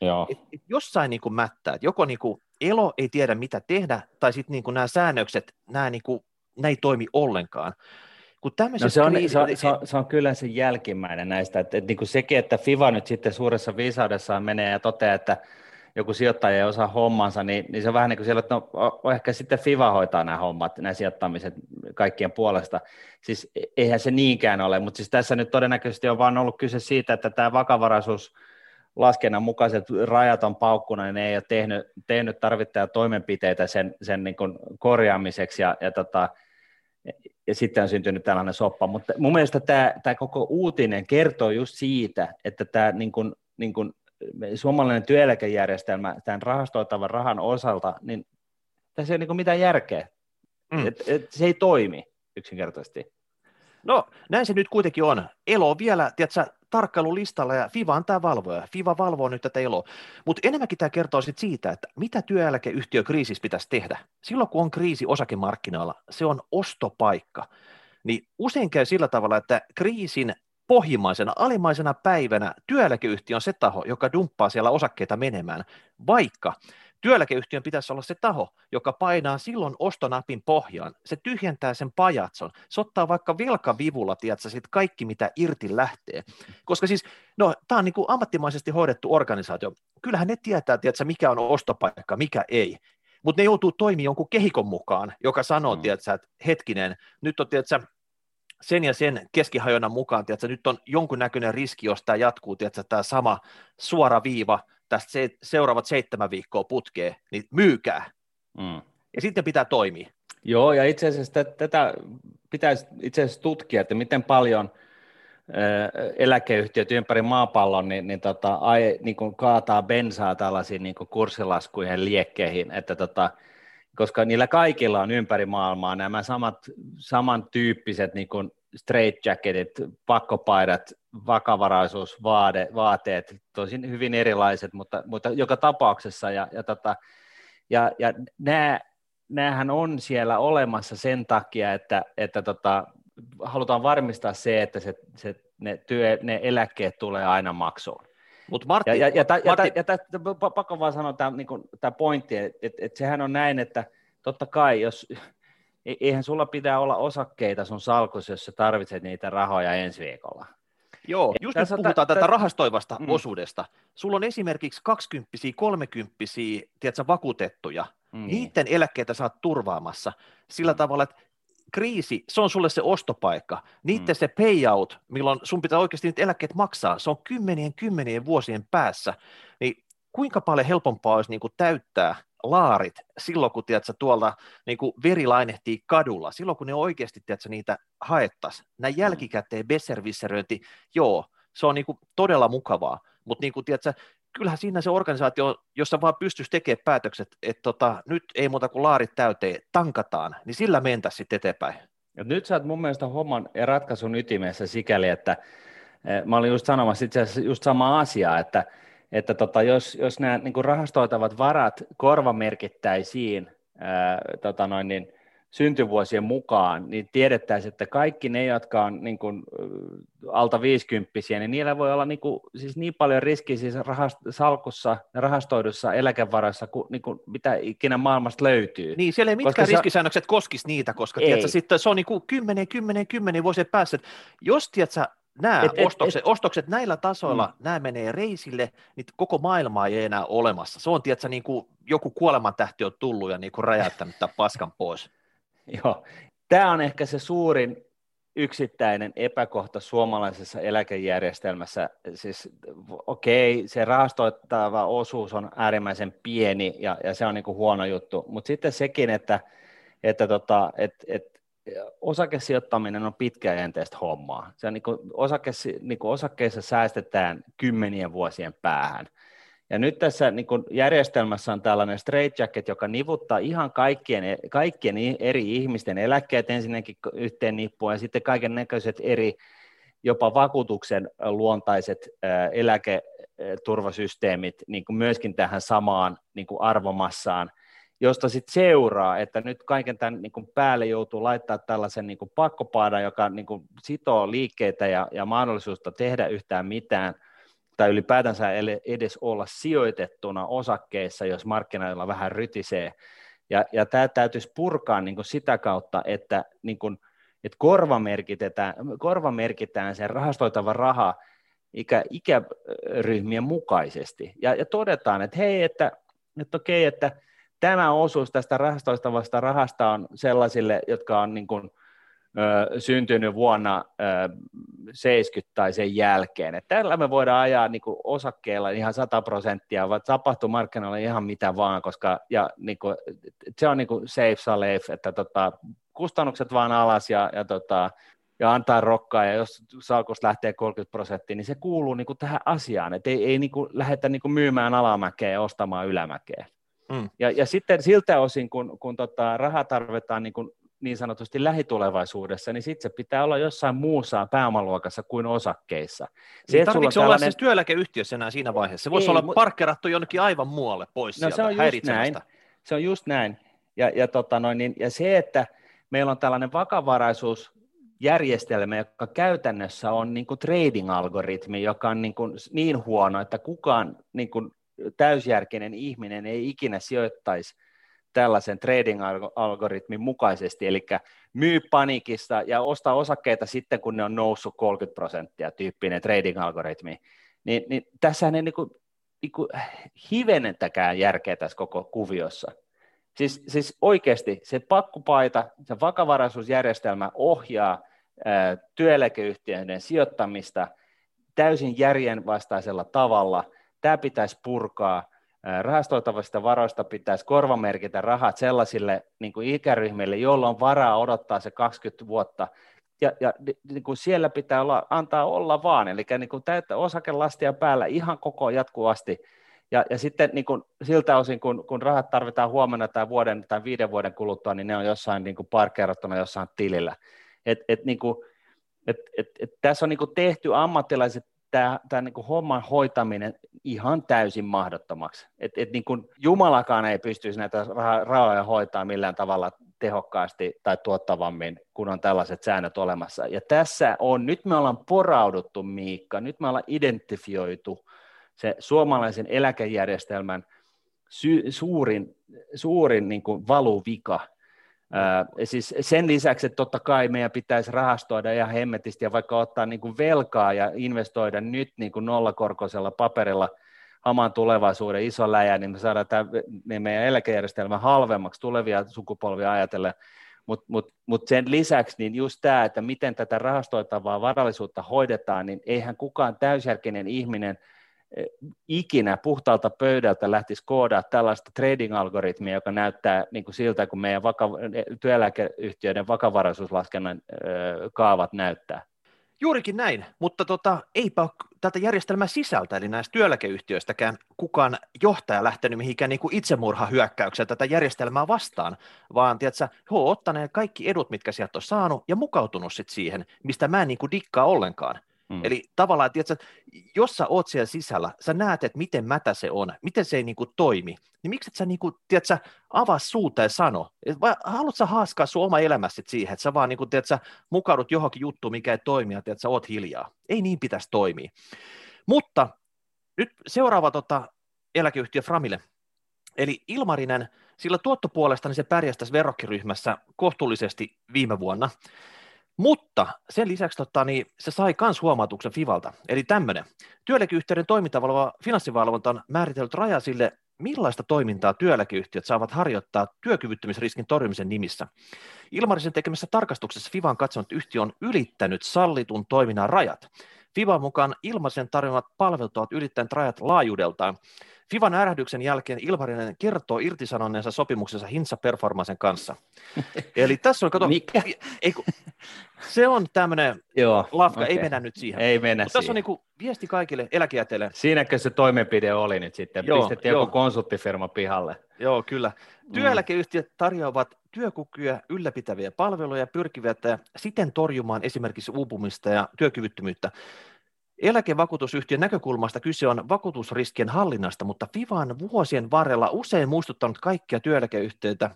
Joo. Et, et jossain niin kuin mättää, että joko niin kuin elo ei tiedä mitä tehdä, tai sitten niin nämä säännökset, nämä, niin kuin, nämä ei toimi ollenkaan. Kun no se, on, kriisi... se, on, se, on, se on kyllä se jälkimmäinen näistä, että, että niin kuin sekin, että FIVA nyt sitten suuressa viisaudessaan menee ja toteaa, että joku sijoittaja ei osaa hommansa, niin, niin se on vähän niin kuin siellä, että no, ehkä sitten FIVA hoitaa nämä hommat, nämä sijoittamiset kaikkien puolesta. Siis e-, eihän se niinkään ole, mutta siis tässä nyt todennäköisesti on vaan ollut kyse siitä, että tämä vakavaraisuus laskennan mukaiset rajat on paukkuna, niin ne ei ole tehnyt, tehnyt tarvittaja toimenpiteitä sen, sen niin kuin korjaamiseksi, ja, ja, tota, ja sitten on syntynyt tällainen soppa. Mutta mun mielestä tämä, tämä koko uutinen kertoo just siitä, että tämä niin kuin, niin kuin suomalainen työeläkejärjestelmä tämän rahastoitavan rahan osalta, niin tässä ei ole niin kuin mitään järkeä. Mm. Et, et, se ei toimi yksinkertaisesti. No näin se nyt kuitenkin on. Elo on vielä, tiedätkö, tarkkailulistalla ja FIVA antaa valvoja. FIVA valvoo nyt tätä eloa. Mutta enemmänkin tämä kertoo sit siitä, että mitä työeläkeyhtiö kriisissä pitäisi tehdä. Silloin kun on kriisi osakemarkkinoilla, se on ostopaikka. Niin usein käy sillä tavalla, että kriisin pohjimmaisena, alimaisena päivänä työeläkeyhtiö on se taho, joka dumppaa siellä osakkeita menemään, vaikka Työeläkeyhtiön pitäisi olla se taho, joka painaa silloin ostonapin pohjaan. Se tyhjentää sen pajatson. Se ottaa vaikka velkavivulla, tiedätkö, sit kaikki mitä irti lähtee. Koska siis, no, tämä on niin kuin ammattimaisesti hoidettu organisaatio. Kyllähän ne tietää, tiedätkö, mikä on ostopaikka, mikä ei. Mutta ne joutuu toimimaan jonkun kehikon mukaan, joka sanoo, mm. tiedätkö, että hetkinen, nyt on, tiedätkö, sen ja sen keskihajonnan mukaan, tiedätkö, nyt on jonkunnäköinen riski, jos tämä jatkuu, tiedätkö, tämä sama suora viiva, tästä se, seuraavat seitsemän viikkoa putkeen, niin myykää. Mm. Ja sitten pitää toimia. Joo, ja itse asiassa tätä pitäisi itse asiassa tutkia, että miten paljon eläkeyhtiöt ympäri maapallon niin, niin, tota, ai, niin kuin kaataa bensaa tällaisiin niin kuin kurssilaskuihin, liekkeihin, että tota, koska niillä kaikilla on ympäri maailmaa nämä samat, samantyyppiset niin kuin straight jacketit, pakkopaidat, vakavaraisuusvaateet, tosin hyvin erilaiset, mutta, mutta joka tapauksessa, ja, ja, tota, ja, ja nämä, näähän on siellä olemassa sen takia, että, että tota, halutaan varmistaa se, että se, se, ne, työ, ne eläkkeet tulee aina maksuun. Mut Martti, ja, ja, ja, Martti... ja, ja, ja, ja pakko vaan sanoa tämä niin pointti, että et, et sehän on näin, että totta kai, jos E-, eihän sulla pitää olla osakkeita sun salkussa, jos sä tarvitset niitä rahoja ensi viikolla. Joo, just nyt puhutaan tätä rahastoivasta mm. osuudesta. Sulla on esimerkiksi 20 30 tiedätkö, vakuutettuja. Mm. Niiden eläkkeitä saat turvaamassa sillä mm. tavalla, että kriisi, se on sulle se ostopaikka. Niiden mm. se payout, milloin sun pitää oikeasti nyt eläkkeet maksaa, se on kymmenien kymmenien vuosien päässä. Niin kuinka paljon helpompaa olisi niin kuin täyttää laarit silloin, kun tiedätkö, tuolta niin kuin veri lainehtii kadulla, silloin kun ne oikeasti tiedätkö, niitä haettaisiin. Näin mm. jälkikäteen besservisseröinti, joo, se on niin kuin todella mukavaa, mutta niin kuin, tiedätkö, kyllähän siinä se organisaatio, jossa vaan pystyisi tekemään päätökset, että tota, nyt ei muuta kuin laarit täyteen, tankataan, niin sillä mentäisiin sitten eteenpäin. Ja nyt sä oot mun mielestä homman ja ratkaisun ytimessä sikäli, että eh, mä olin just sanomassa itse asiassa just samaa asiaa, että että tota, jos, jos nämä niin rahastoitavat varat korvamerkittäisiin ää, tota noin, niin, syntyvuosien mukaan, niin tiedettäisiin, että kaikki ne, jotka on niin kuin, alta 50 niin niillä voi olla niin, kuin, siis niin paljon riskiä siis rahast, salkussa, rahastoidussa eläkevaroissa, kuin, niin kuin, mitä ikinä maailmasta löytyy. Niin, siellä ei mitkään riskisäännökset se... koskisi niitä, koska tiedätkö, sitten se on niin kuin 10, 10, 10 vuosien päässä. Jos tiedätkö, nämä et, ostokset, et, ostokset näillä tasoilla, mm. nämä menee reisille, niin koko maailma ei enää olemassa. Se on, tiedätkö, niin kuin joku kuolemantähti on tullut ja niin kuin räjäyttänyt tämän paskan pois. Joo, tämä on ehkä se suurin yksittäinen epäkohta suomalaisessa eläkejärjestelmässä. Siis okei, okay, se rahastoittava osuus on äärimmäisen pieni ja, ja se on niin kuin huono juttu, mutta sitten sekin, että, että tota, et, et osakesijoittaminen on pitkäjänteistä hommaa. Se on niin kuin osakes, niin kuin osakkeissa säästetään kymmenien vuosien päähän. Ja nyt tässä niin kuin järjestelmässä on tällainen straight jacket, joka nivuttaa ihan kaikkien, kaikkien eri ihmisten eläkkeet ensinnäkin yhteen nippuun ja sitten kaiken näköiset eri jopa vakuutuksen luontaiset eläketurvasysteemit niin kuin myöskin tähän samaan niin kuin arvomassaan – josta sitten seuraa, että nyt kaiken tämän niin kuin päälle joutuu laittaa tällaisen niin kuin pakkopaadan, joka niin kuin sitoo liikkeitä ja, ja mahdollisuutta tehdä yhtään mitään, tai ylipäätänsä edes olla sijoitettuna osakkeissa, jos markkinoilla vähän rytisee. Ja, ja tämä täytyisi purkaa niin kuin sitä kautta, että, niin kuin, että korvamerkitään, korvamerkitään sen rahastoitava raha ikä, ikäryhmien mukaisesti. Ja, ja todetaan, että hei, että, että okei, että tämä osuus tästä rahastoistavasta rahasta on sellaisille, jotka on niin kuin, ö, syntynyt vuonna ö, 70 tai sen jälkeen. Et tällä me voidaan ajaa niin kuin osakkeella ihan 100 prosenttia, vaan tapahtuu markkinoilla ihan mitä vaan, koska ja, niin kuin, se on niin kuin safe safe, että tota, kustannukset vaan alas ja, ja, tota, ja antaa rokkaa, ja jos salkus lähtee 30 prosenttia, niin se kuuluu niin kuin tähän asiaan, että ei, ei niin kuin lähdetä niin kuin myymään alamäkeä ja ostamaan ylämäkeä. Mm. Ja, ja sitten siltä osin, kun, kun tota, raha tarvitaan niin, kuin niin sanotusti lähitulevaisuudessa, niin sitten se pitää olla jossain muussa pääomaluokassa kuin osakkeissa. Se, niin tarvitse tällainen... olla siis työeläkeyhtiössä enää siinä vaiheessa? Se voisi Ei, olla mu... parkkerattu jonnekin aivan muualle pois no, se on just näin. Se on just näin. Ja, ja, tota noin, niin, ja se, että meillä on tällainen vakavaraisuus, järjestelmä, joka käytännössä on niin kuin trading-algoritmi, joka on niin, kuin niin huono, että kukaan niin kuin täysjärkinen ihminen ei ikinä sijoittaisi tällaisen trading-algoritmin mukaisesti, eli myy panikista ja ostaa osakkeita sitten, kun ne on noussut 30 prosenttia, tyyppinen trading-algoritmi, niin, niin tässä ei niin kuin, niin kuin hivenentäkään järkeä tässä koko kuviossa. Siis, siis oikeasti se pakkupaita, se vakavaraisuusjärjestelmä ohjaa ää, työeläkeyhtiöiden sijoittamista täysin järjenvastaisella tavalla – tämä pitäisi purkaa, rahastoitavasta varoista pitäisi korvamerkitä rahat sellaisille niin kuin ikäryhmille, joilla on varaa odottaa se 20 vuotta, ja, ja niin kuin siellä pitää olla, antaa olla vaan, eli niin kuin täyttä osakelastia päällä ihan koko jatkuvasti, ja, ja sitten niin kuin siltä osin, kun, kun rahat tarvitaan huomenna tai vuoden tai viiden vuoden kuluttua, niin ne on jossain niin kuin parkkeerattuna jossain tilillä. Et, et, niin kuin, et, et, et tässä on niin kuin tehty ammattilaiset tämä, tämä niin kuin homman hoitaminen ihan täysin mahdottomaksi. Et, et niin kuin Jumalakaan ei pystyisi näitä rahoja hoitaa millään tavalla tehokkaasti tai tuottavammin, kun on tällaiset säännöt olemassa. Ja tässä on, nyt me ollaan porauduttu Miikka, nyt me ollaan identifioitu se suomalaisen eläkejärjestelmän sy- suurin, suurin niin kuin valuvika, Ää, siis sen lisäksi, että totta kai meidän pitäisi rahastoida ihan hemmetisti ja vaikka ottaa niin kuin velkaa ja investoida nyt niin kuin nollakorkoisella paperilla hamaan tulevaisuuden iso läjä, niin me saadaan tämä meidän eläkejärjestelmä halvemmaksi tulevia sukupolvia ajatellen. Mutta mut, mut sen lisäksi niin just tämä, että miten tätä rahastoitavaa varallisuutta hoidetaan, niin eihän kukaan täysjärkinen ihminen – ikinä puhtaalta pöydältä lähtisi koodaa tällaista trading-algoritmia, joka näyttää niin kuin siltä, kun meidän vaka- työeläkeyhtiöiden vakavaraisuuslaskennan kaavat näyttää. Juurikin näin, mutta tota, eipä tältä järjestelmän sisältä, eli näistä työeläkeyhtiöistäkään kukaan johtaja lähtenyt mihinkään niin kuin itsemurhahyökkäykseen tätä järjestelmää vastaan, vaan tiedätkö, he on ottaneet kaikki edut, mitkä sieltä on saanut, ja mukautunut sit siihen, mistä mä en niin kuin dikkaa ollenkaan. Mm. Eli tavallaan, tiedätkö, jos sä oot siellä sisällä, sä näet, että miten mätä se on, miten se ei niin kuin toimi, niin miksi et sä, niin kuin, avaa suuta ja sano, vai haluat sä haaskaa sun oma elämässä siihen, että sä vaan niin kuin, tiedätkö, mukaudut johonkin juttuun, mikä ei toimi, ja tiedätkö, oot hiljaa. Ei niin pitäisi toimia. Mutta nyt seuraava tota, eläkeyhtiö Framille, eli Ilmarinen, sillä tuottopuolesta niin se pärjäsi tässä verrokkiryhmässä kohtuullisesti viime vuonna. Mutta sen lisäksi tota, niin se sai myös huomautuksen Fivalta. Eli tämmöinen. Työeläkeyhtiöiden toimintavalvova finanssivalvonta on määritellyt raja sille, millaista toimintaa työeläkeyhtiöt saavat harjoittaa työkyvyttömyysriskin torjumisen nimissä. Ilmarisen tekemässä tarkastuksessa FIVA on katsonut, että yhtiö on ylittänyt sallitun toiminnan rajat. FIVAn mukaan Ilmarisen tarjoamat palvelut ovat ylittäneet rajat laajuudeltaan. Fivan ärähdyksen jälkeen Ilmarinen kertoo irtisanonneensa sopimuksensa Hinsa Performancen kanssa. Eli tässä on, kato, Mikä? Ei, se on tämmöinen lafka, okay. ei mennä nyt siihen. Ei mennä Mutta tässä on niin viesti kaikille eläkejäteille. Siinäkö se toimenpide oli nyt sitten? Joo, Pistettiin jo. joku konsulttifirma pihalle. Joo, kyllä. Mm. Työeläkeyhtiöt tarjoavat työkykyä ylläpitäviä palveluja ja pyrkivät siten torjumaan esimerkiksi uupumista ja työkyvyttömyyttä. Eläkevakuutusyhtiön näkökulmasta kyse on vakuutusriskien hallinnasta, mutta Fivan vuosien varrella usein muistuttanut kaikkia työeläkeyhtiöitä,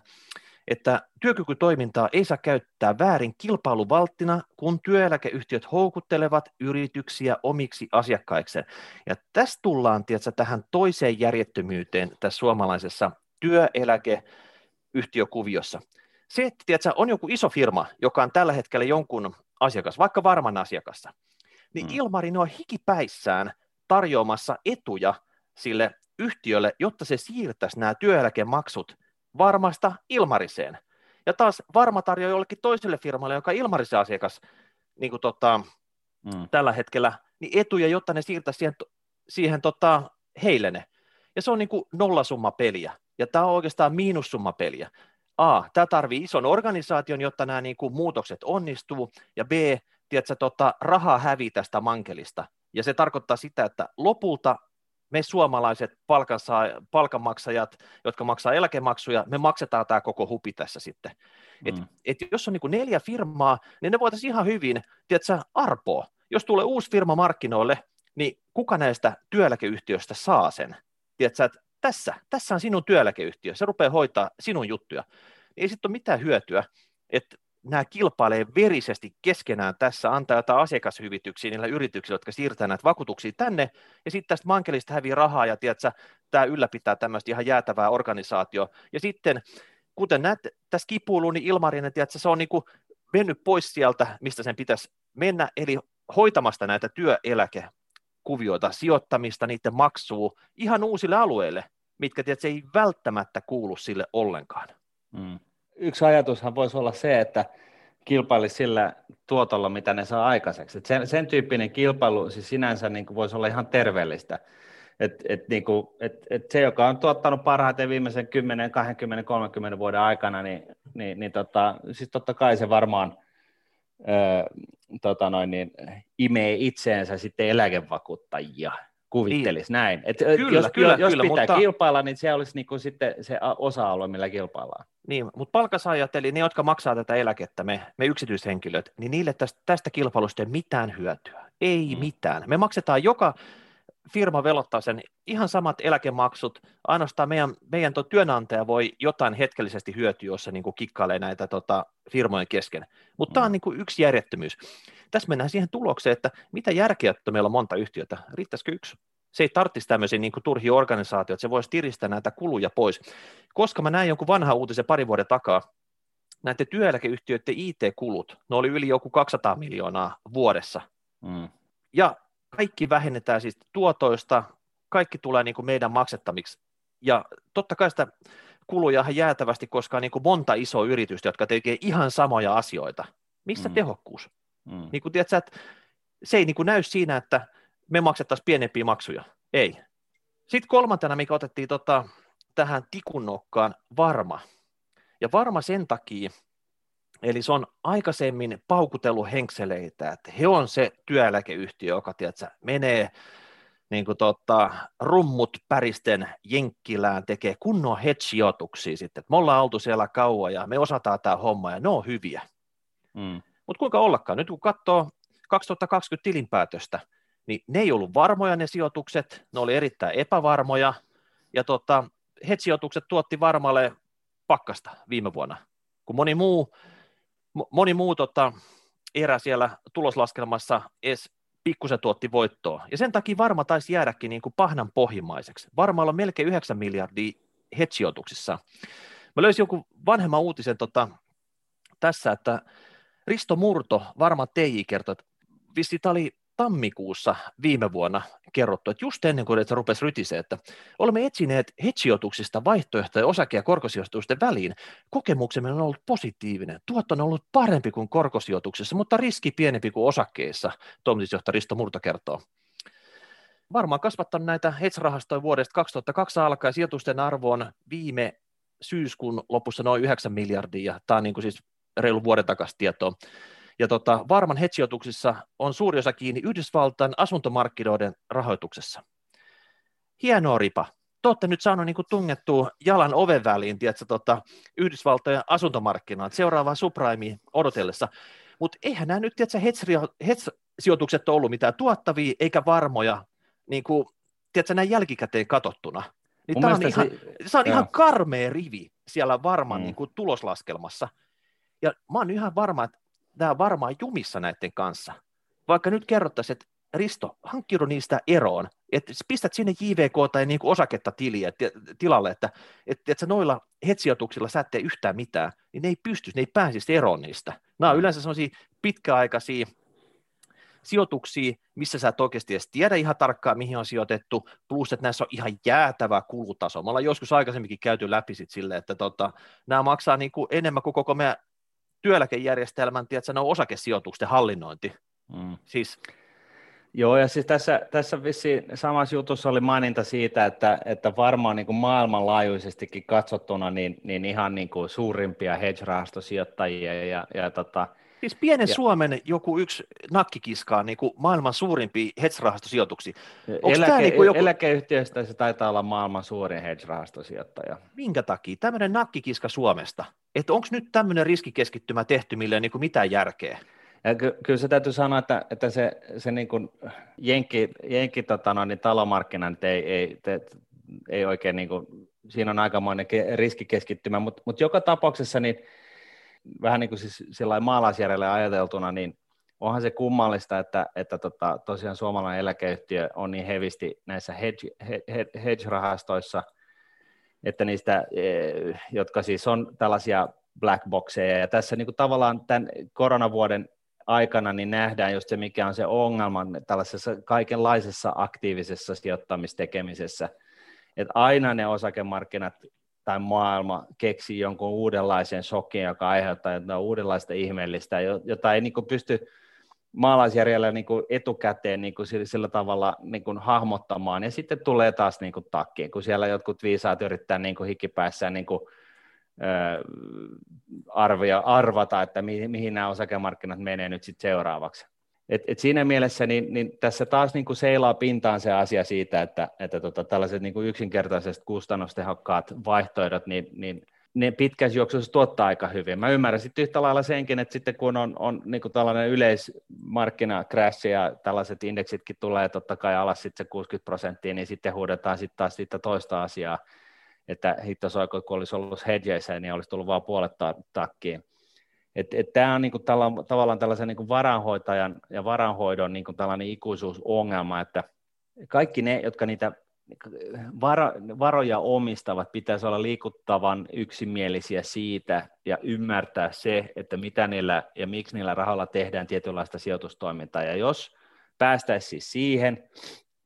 että työkykytoimintaa ei saa käyttää väärin kilpailuvalttina, kun työeläkeyhtiöt houkuttelevat yrityksiä omiksi asiakkaikseen. Ja tässä tullaan tiedätkö, tähän toiseen järjettömyyteen tässä suomalaisessa työeläkeyhtiökuviossa. Se, että tiedätkö, on joku iso firma, joka on tällä hetkellä jonkun asiakas, vaikka varman asiakassa, niin mm. Ilmarin on hikipäissään tarjoamassa etuja sille yhtiölle, jotta se siirtäisi nämä työeläkemaksut varmasta Ilmariseen. Ja taas varma tarjoaa jollekin toiselle firmalle, joka Ilmarisen asiakas niin kuin tota, mm. tällä hetkellä, niin etuja, jotta ne siirtäisi siihen, siihen tota, heille ne. Ja se on niin kuin nollasumma peliä. Ja tämä on oikeastaan miinussumma peliä. A, tämä tarvii ison organisaation, jotta nämä niin kuin muutokset onnistuu, ja B, tiedätkö, tota, rahaa hävii tästä mankelista. Ja se tarkoittaa sitä, että lopulta me suomalaiset palkanmaksajat, jotka maksaa eläkemaksuja, me maksetaan tämä koko hupi tässä sitten. Mm. Et, et jos on niin neljä firmaa, niin ne voitaisiin ihan hyvin, tiedätkö, arpoa. Jos tulee uusi firma markkinoille, niin kuka näistä työeläkeyhtiöistä saa sen? Tiedätkö, että tässä, tässä on sinun työeläkeyhtiö, se rupeaa hoitaa sinun juttuja. Ei sitten ole mitään hyötyä, että nämä kilpailee verisesti keskenään tässä, antaa jotain asiakashyvityksiä niillä yrityksillä, jotka siirtää näitä vakuutuksia tänne, ja sitten tästä mankelista hävii rahaa, ja tiedätkö, tämä ylläpitää tämmöistä ihan jäätävää organisaatio. Ja sitten, kuten näet tässä kipuiluun, niin Ilmarinen, tiedätkö, se on niin kuin mennyt pois sieltä, mistä sen pitäisi mennä, eli hoitamasta näitä työeläkekuvioita, sijoittamista, niiden maksuu ihan uusille alueille, mitkä tiedätkö, ei välttämättä kuulu sille ollenkaan. Mm yksi ajatushan voisi olla se, että kilpailisi sillä tuotolla, mitä ne saa aikaiseksi. Sen, sen tyyppinen kilpailu siis sinänsä niin kuin voisi olla ihan terveellistä. Et, et, niin kuin, et, et se, joka on tuottanut parhaiten viimeisen 10, 20, 30 vuoden aikana, niin, niin, niin tota, siis totta kai se varmaan ö, tota noin, niin, imee itseensä sitten eläkevakuuttajia kuvittelisi niin. näin. Et kyllä, jos, kyllä, jos kyllä, pitää mutta... kilpailla, niin se olisi niinku sitten se osa-alue, millä kilpaillaan. Niin, mutta palkasaajat, eli ne, jotka maksaa tätä eläkettä, me, me yksityishenkilöt, niin niille tästä, tästä kilpailusta ei mitään hyötyä. Ei mm. mitään. Me maksetaan joka firma velottaa sen ihan samat eläkemaksut, ainoastaan meidän, meidän tuo työnantaja voi jotain hetkellisesti hyötyä, jos se niin kikkailee näitä tota, firmojen kesken. Mutta mm. tämä on niin kuin yksi järjettömyys. Tässä mennään siihen tulokseen, että mitä järkeä, että meillä on monta yhtiötä, riittäisikö yksi? Se ei tarvitsisi tämmöisiä niin turhia organisaatioita, se voisi tiristää näitä kuluja pois. Koska mä näin jonkun vanha uutisen pari vuoden takaa, näiden työeläkeyhtiöiden IT-kulut, ne oli yli joku 200 miljoonaa vuodessa. Mm. Ja kaikki vähennetään siis tuotoista, kaikki tulee niin kuin meidän maksettamiksi. Ja totta kai sitä kuluja jäätävästi, koska on niin kuin monta isoa yritystä, jotka tekee ihan samoja asioita. Missä mm. tehokkuus? Mm. Niin kuin, tiedätkö, että se ei niin kuin näy siinä, että me maksettaisiin pienempiä maksuja. Ei. Sitten kolmantena, mikä otettiin tota, tähän tikunnokkaan, varma. Ja varma sen takia, eli se on aikaisemmin paukutellut henkseleitä, että he on se työeläkeyhtiö, joka tiedätkö, menee niin kuin tota, rummut päristen jenkkilään tekee kunnon hedge-sijoituksia sitten, että me ollaan oltu siellä kauan ja me osataan tämä homma ja ne on hyviä. Mm. Mutta kuinka ollakaan, nyt kun katsoo 2020 tilinpäätöstä, niin ne ei ollut varmoja ne sijoitukset, ne oli erittäin epävarmoja, ja tota, hedge-sijoitukset tuotti varmalle pakkasta viime vuonna, kun moni muu, moni muu tota, erä siellä tuloslaskelmassa edes pikkusen tuotti voittoa. Ja sen takia varma taisi jäädäkin niin kuin pahnan pohjimmaiseksi. Varmaalla on melkein 9 miljardia hedge-sijoituksissa. Mä löysin joku vanhemman uutisen tota, tässä, että Risto Murto, varma TJ, kertoi, että vissi tämä oli tammikuussa viime vuonna kerrottu, että just ennen kuin se rupesi rytisee, että olemme etsineet hedge vaihtoehtoja osake- ja korkosijoitusten väliin. Kokemuksemme on ollut positiivinen. Tuotto on ollut parempi kuin korkosijoituksessa, mutta riski pienempi kuin osakkeissa, toimitusjohtaja Risto Murto kertoo. Varmaan kasvattanut näitä hedge-rahastoja vuodesta 2002 alkaen. Sijoitusten arvo on viime syyskuun lopussa noin 9 miljardia. Tämä on niin kuin siis reilu vuoden takaisin tietoa. Ja tota, varman hedge on suuri osa kiinni Yhdysvaltain asuntomarkkinoiden rahoituksessa. Hienoa ripa. Te olette nyt saanut niin tungettua jalan oven väliin, tiedätkö, tota, Yhdysvaltojen asuntomarkkinoita seuraavaa subprimea odotellessa. Mutta eihän nämä nyt, tiedätkö, hedge-sijoitukset ole ollut mitään tuottavia eikä varmoja, niin kuin, tiedätkö, näin jälkikäteen katsottuna. Niin tämä on, ihan, se, se on ihan karmea rivi siellä varman mm. niin kuin, tuloslaskelmassa. Ja mä oon ihan varma, että nämä varmaan jumissa näiden kanssa. Vaikka nyt kerrottaisiin, että Risto, hankkiudu niistä eroon, että pistät sinne JVK tai niin kuin osaketta tiliä, tilalle, että, että, että noilla hetsijoituksilla sä et tee yhtään mitään, niin ne ei pysty, ne ei pääsisi eroon niistä. Nämä on mm. yleensä sellaisia pitkäaikaisia sijoituksia, missä sä et oikeasti edes tiedä ihan tarkkaan, mihin on sijoitettu, plus että näissä on ihan jäätävä kulutaso. Me ollaan joskus aikaisemminkin käyty läpi sit sille, että tota, nämä maksaa niin kuin enemmän kuin koko meidän työeläkejärjestelmän, tiedätkö, ne on osakesijoitusten hallinnointi. Mm. Siis, Joo, ja siis tässä, tässä vissiin samassa jutussa oli maininta siitä, että, että varmaan niin kuin maailmanlaajuisestikin katsottuna niin, niin ihan niin kuin suurimpia hedge-rahastosijoittajia ja, ja tota, Siis pienen ja, Suomen joku yksi nakkikiska on niin kuin maailman suurimpia hedge-rahastosijoituksia. Eläke, niin joku... Eläkeyhtiöistä se taitaa olla maailman suurin hedge-rahastosijoittaja. Minkä takia? Tämmöinen nakkikiska Suomesta. Että onko nyt tämmöinen riskikeskittymä tehty, millä ei niin kuin mitään järkeä? Ja ky- kyllä se täytyy sanoa, että, että se, se niin kuin jenkki, jenkki tota no, niin talomarkkina ei, ei, te, ei oikein, niin kuin, siinä on aikamoinen riskikeskittymä, mutta mut joka tapauksessa niin vähän niin kuin siis maalaisjärjellä ajateltuna, niin onhan se kummallista, että, että tota, tosiaan suomalainen eläkeyhtiö on niin hevisti näissä hedge, hedge-rahastoissa, että niistä, e, jotka siis on tällaisia black boxeja, ja tässä niin kuin tavallaan tämän koronavuoden aikana niin nähdään just se, mikä on se ongelma tällaisessa kaikenlaisessa aktiivisessa sijoittamistekemisessä, että aina ne osakemarkkinat tai maailma keksii jonkun uudenlaisen shokin, joka aiheuttaa jotain uudenlaista ihmeellistä, jota ei niin kuin pysty maalaisjärjellä niin kuin etukäteen niin kuin sillä, tavalla niin kuin hahmottamaan, ja sitten tulee taas niin kuin takkiin, kun siellä jotkut viisaat yrittää niin kuin hikipäässään niin kuin, ö, arvia, arvata, että mihin, mihin nämä osakemarkkinat menee nyt sitten seuraavaksi. Et, et siinä mielessä niin, niin tässä taas niin kuin seilaa pintaan se asia siitä, että, että tota, tällaiset niin kuin yksinkertaiset kustannustehokkaat vaihtoehdot, niin, niin ne pitkässä juoksussa tuottaa aika hyvin. Mä ymmärrän sitten yhtä lailla senkin, että sitten kun on, on niin kuin tällainen yleismarkkinacrash ja tällaiset indeksitkin tulee totta kai alas sitten se 60 prosenttia, niin sitten huudetaan sitten taas sitä toista asiaa, että hittosoiko, kun olisi ollut hedgeissä, niin olisi tullut vain puolet takkiin. Et, et tämä on niinku tällä, tavallaan tällaisen niinku varanhoitajan ja varanhoidon niinku tällainen ikuisuusongelma, että kaikki ne, jotka niitä varo, varoja omistavat pitäisi olla liikuttavan yksimielisiä siitä ja ymmärtää se, että mitä niillä ja miksi niillä rahalla tehdään tietynlaista sijoitustoimintaa. Ja jos päästäisiin siis siihen,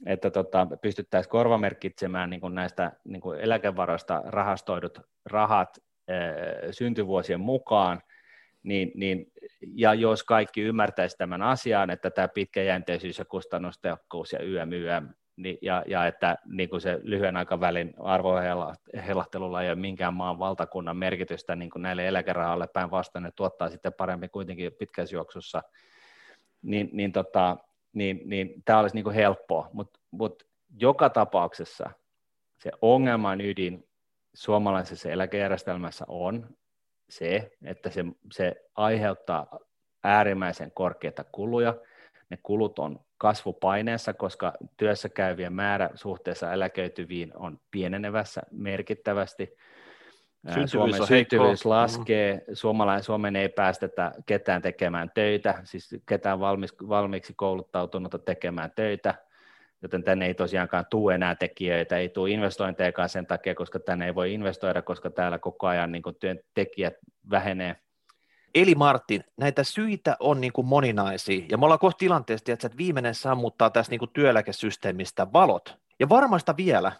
että tota, pystyttäisiin korvamerkitsemään niin kuin näistä niin kuin eläkevaroista rahastoidut rahat syntyvuosien mukaan, niin, niin, ja jos kaikki ymmärtäisi tämän asian, että tämä pitkäjänteisyys ja kustannustehokkuus ja YM, YM niin, ja, ja että niin kuin se lyhyen aikavälin arvoheilahtelulla ei ole minkään maan valtakunnan merkitystä niin kuin näille eläkerahalle päinvastoin, ne tuottaa sitten paremmin kuitenkin pitkässä juoksussa, niin, niin, tota, niin, niin tämä olisi niin kuin helppoa, mutta mut joka tapauksessa se ongelman ydin suomalaisessa eläkejärjestelmässä on se, että se, se aiheuttaa äärimmäisen korkeita kuluja, ne kulut on kasvupaineessa, koska työssä käyvien määrä suhteessa eläköityviin on pienenevässä merkittävästi. Syntyvyys Suomen syntyvyys laskee, mm. Suomalainen, Suomen ei päästetä ketään tekemään töitä, siis ketään valmis, valmiiksi kouluttautunutta tekemään töitä, joten tänne ei tosiaankaan tule enää tekijöitä, ei tule investointejakaan sen takia, koska tänne ei voi investoida, koska täällä koko ajan niin työntekijät vähenee – Eli Martin, näitä syitä on niin kuin moninaisia, ja me ollaan kohta tilanteessa, että viimeinen sammuttaa tässä niin kuin työeläkesysteemistä valot. Ja varmasta vielä,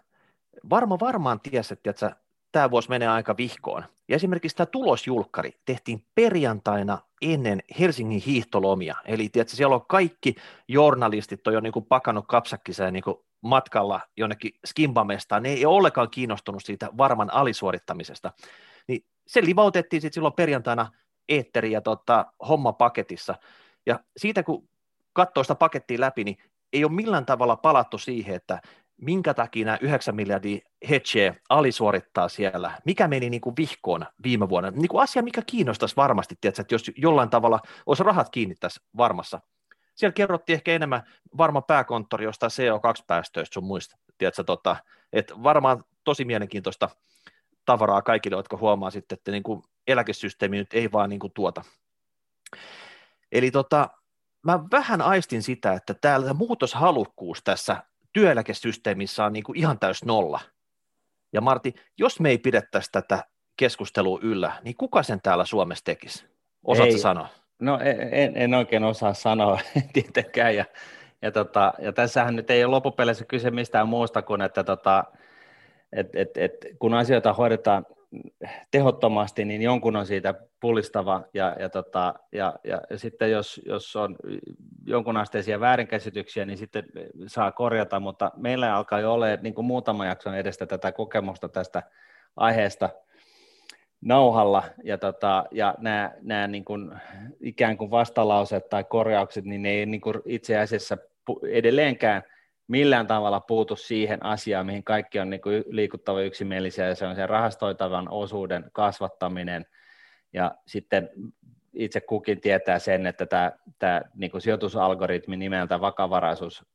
varma varmaan tiesi, että tämä vuosi menee aika vihkoon. Ja esimerkiksi tämä tulosjulkkari tehtiin perjantaina ennen Helsingin hiihtolomia. Eli tiedätkö, siellä on kaikki journalistit on jo niin kuin pakannut kapsakkiseen niin kuin matkalla jonnekin skimbamestaan. Ne ei ole ollenkaan kiinnostunut siitä varman alisuorittamisesta. Niin se livautettiin sitten silloin perjantaina eetteri ja tota, homma paketissa. Ja siitä kun katsoo sitä pakettia läpi, niin ei ole millään tavalla palattu siihen, että minkä takia nämä 9 miljardia hedgeä alisuorittaa siellä, mikä meni niin kuin vihkoon viime vuonna. Niin kuin asia, mikä kiinnostaisi varmasti, tiedätkö, että jos jollain tavalla olisi rahat kiinni tässä varmassa. Siellä kerrottiin ehkä enemmän varma pääkonttori jostain CO2-päästöistä sun muista, tiedätkö, tota, että varmaan tosi mielenkiintoista tavaraa kaikille, jotka huomaa sitten, että niin kuin eläkesysteemi nyt ei vaan niin kuin tuota. Eli tota, mä vähän aistin sitä, että täällä muutoshalukkuus tässä työeläkesysteemissä on niin kuin ihan täys nolla. Ja Marti, jos me ei pidettäisi tätä keskustelua yllä, niin kuka sen täällä Suomessa tekisi? Osaatko sanoa? No en, en oikein osaa sanoa tietenkään. Ja, ja, tota, ja tässähän nyt ei ole loppupeleissä kyse mistään muusta kuin, että tota, et, et, et, kun asioita hoidetaan tehottomasti, niin jonkun on siitä pullistava ja, ja, tota, ja, ja, sitten jos, jos on jonkun asteisia väärinkäsityksiä, niin sitten saa korjata, mutta meillä alkaa jo olla niin kuin muutama jakson edestä tätä kokemusta tästä aiheesta nauhalla, ja, tota, ja nämä, nämä niin kuin, ikään kuin vastalauseet tai korjaukset, niin ne ei niin kuin itse asiassa edelleenkään millään tavalla puutu siihen asiaan, mihin kaikki on niin kuin liikuttava yksimielisiä, ja se on se rahastoitavan osuuden kasvattaminen, ja sitten itse kukin tietää sen, että tämä, tämä niin kuin sijoitusalgoritmi nimeltä vakavaraisuus,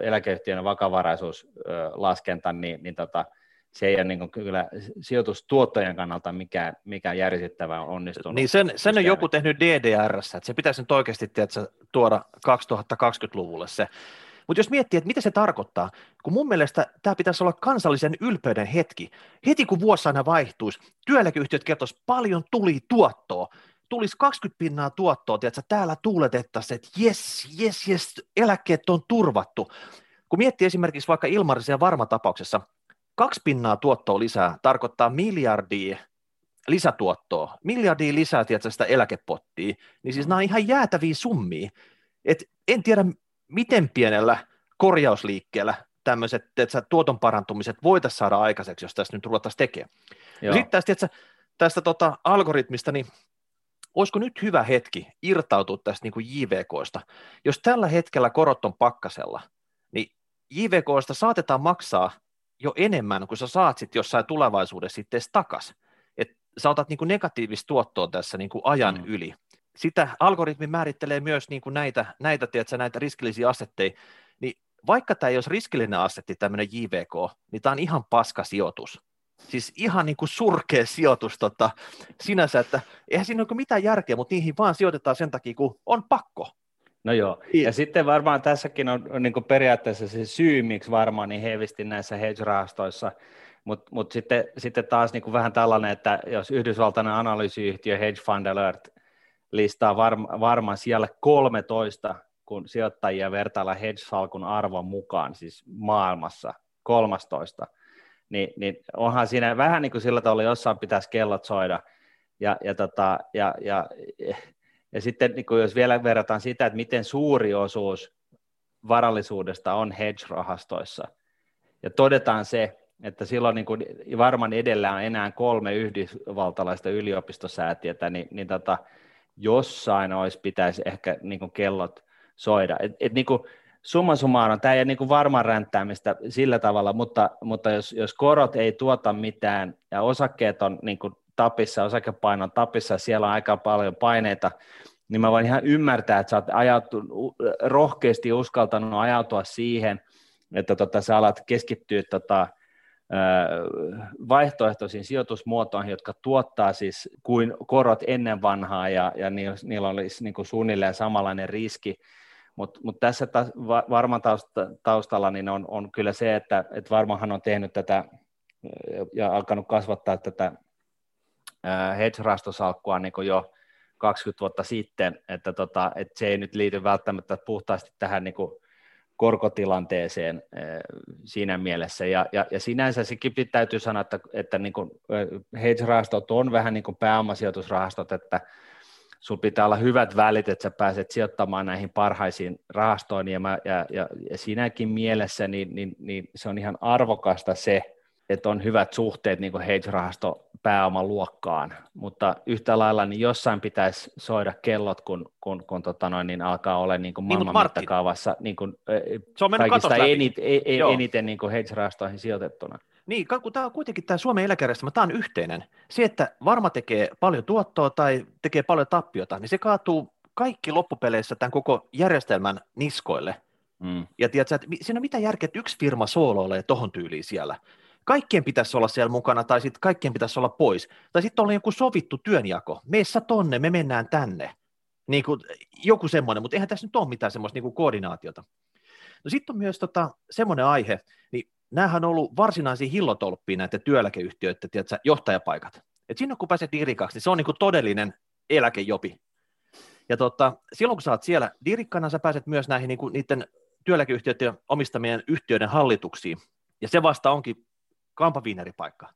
eläkeyhtiön vakavaraisuuslaskenta, niin, niin tota, se ei ole niin kyllä sijoitustuottojen kannalta mikään, mikään järisyttävä onnistunut. Niin sen, sen on joku tehnyt DDR, että se pitäisi nyt oikeasti tiedätkö, tuoda 2020-luvulle se mutta jos miettii, että mitä se tarkoittaa, kun mun mielestä tämä pitäisi olla kansallisen ylpeyden hetki. Heti kun vuosi aina vaihtuisi, työeläkeyhtiöt kertoisi paljon tuli tuottoa, tulisi 20 pinnaa tuottoa, tiedätkö, täällä tuuletettaisiin, että jes, jes, jes, eläkkeet on turvattu. Kun miettii esimerkiksi vaikka Ilmarisen varmatapauksessa, kaksi pinnaa tuottoa lisää tarkoittaa miljardia lisätuottoa, miljardia lisää tiedätkö, sitä eläkepottia, niin siis nämä on ihan jäätäviä summia. Et en tiedä, miten pienellä korjausliikkeellä tämmöiset että tuoton parantumiset voitaisiin saada aikaiseksi, jos tässä nyt ruvettaisiin tekemään. Sitten tästä, että tästä tota algoritmista, niin olisiko nyt hyvä hetki irtautua tästä niin kuin JVKsta? Jos tällä hetkellä korot on pakkasella, niin JVKsta saatetaan maksaa jo enemmän kuin sä saat sitten jossain tulevaisuudessa sitten takaisin. Että sä otat niin kuin negatiivista tuottoa tässä niin kuin ajan mm. yli sitä algoritmi määrittelee myös niin kuin näitä, näitä, tiedätkö, näitä riskillisiä asetteja, niin vaikka tämä ei olisi riskillinen asetti, tämmöinen JVK, niin tämä on ihan paska sijoitus. Siis ihan niin kuin surkea sijoitus tota, sinänsä, että eihän siinä ole mitään järkeä, mutta niihin vaan sijoitetaan sen takia, kun on pakko. No joo, ja sitten varmaan tässäkin on, on niin periaatteessa se syy, miksi varmaan niin hevisti näissä hedge-rahastoissa, mutta mut sitten, sitten taas niin vähän tällainen, että jos Yhdysvaltainen analyysiyhtiö Hedge Fund Alert listaa varma, varmaan siellä 13, kun sijoittajia vertailla hedge-salkun arvon mukaan, siis maailmassa 13, niin, niin onhan siinä vähän niin kuin sillä tavalla jossain pitäisi kellot soida, ja, ja, tota, ja, ja, ja sitten niin kuin jos vielä verrataan sitä, että miten suuri osuus varallisuudesta on hedge-rahastoissa, ja todetaan se, että silloin niin kuin varmaan edellä on enää kolme yhdysvaltalaista yliopistosäätiötä, niin, niin tota, jossain olisi pitäisi ehkä niin kuin kellot soida. Et, et niin kuin summa summarum, tämä ei ole niin varmaan ränttäämistä sillä tavalla, mutta, mutta jos, jos korot ei tuota mitään ja osakkeet on niin kuin tapissa, osakepainon tapissa, siellä on aika paljon paineita, niin mä voin ihan ymmärtää, että sä oot ajautu, rohkeasti uskaltanut ajautua siihen, että tota, sä alat keskittyä tota, vaihtoehtoisiin sijoitusmuotoihin, jotka tuottaa siis kuin korot ennen vanhaa ja, ja niillä olisi niin kuin suunnilleen samanlainen riski, mutta mut tässä ta, va, varmaan taustalla niin on, on kyllä se, että et varmahan on tehnyt tätä ja alkanut kasvattaa tätä hedge-rastosalkkua niin jo 20 vuotta sitten, että tota, et se ei nyt liity välttämättä puhtaasti tähän niin kuin korkotilanteeseen siinä mielessä. Ja, ja, ja sinänsä sekin täytyy sanoa, että, että niin kuin hedge-rahastot on vähän niin kuin pääomasijoitusrahastot, että sinulla pitää olla hyvät välit, että sä pääset sijoittamaan näihin parhaisiin rahastoihin, ja, mä, ja, ja, ja siinäkin mielessä niin, niin, niin se on ihan arvokasta se, että on hyvät suhteet niin kuin hedge-rahasto pääoman luokkaan, mutta yhtä lailla niin jossain pitäisi soida kellot, kun, kun, kun tota noin, niin alkaa olla niin kuin maailman niin, mittakaavassa niin kuin, se on kaikista enit, e, e, eniten niin kuin hedge-rahastoihin sijoitettuna. Niin, kun tämä on kuitenkin tämä Suomen eläkejärjestelmä, tämä on yhteinen. Se, että varma tekee paljon tuottoa tai tekee paljon tappiota, niin se kaatuu kaikki loppupeleissä tämän koko järjestelmän niskoille. Mm. Ja tiedätkö, että siinä on mitä järkeä, että yksi firma sooloilee tohon tyyliin siellä kaikkien pitäisi olla siellä mukana, tai sitten kaikkien pitäisi olla pois. Tai sitten olla joku sovittu työnjako. Meessä tonne, me mennään tänne. Niin kuin, joku semmoinen, mutta eihän tässä nyt ole mitään semmoista niin kuin koordinaatiota. No sitten on myös tota, semmoinen aihe, niin näähän on ollut varsinaisia hillotolppia näiden työeläkeyhtiöiden tiedätkö, johtajapaikat. Et siinä kun pääset dirikaksi, niin se on niin kuin todellinen eläkejopi. Ja tota, silloin kun sä oot siellä dirikkana, sä pääset myös näihin niin kuin, niiden työeläkeyhtiöiden omistamien yhtiöiden hallituksiin. Ja se vasta onkin kampaviineripaikka.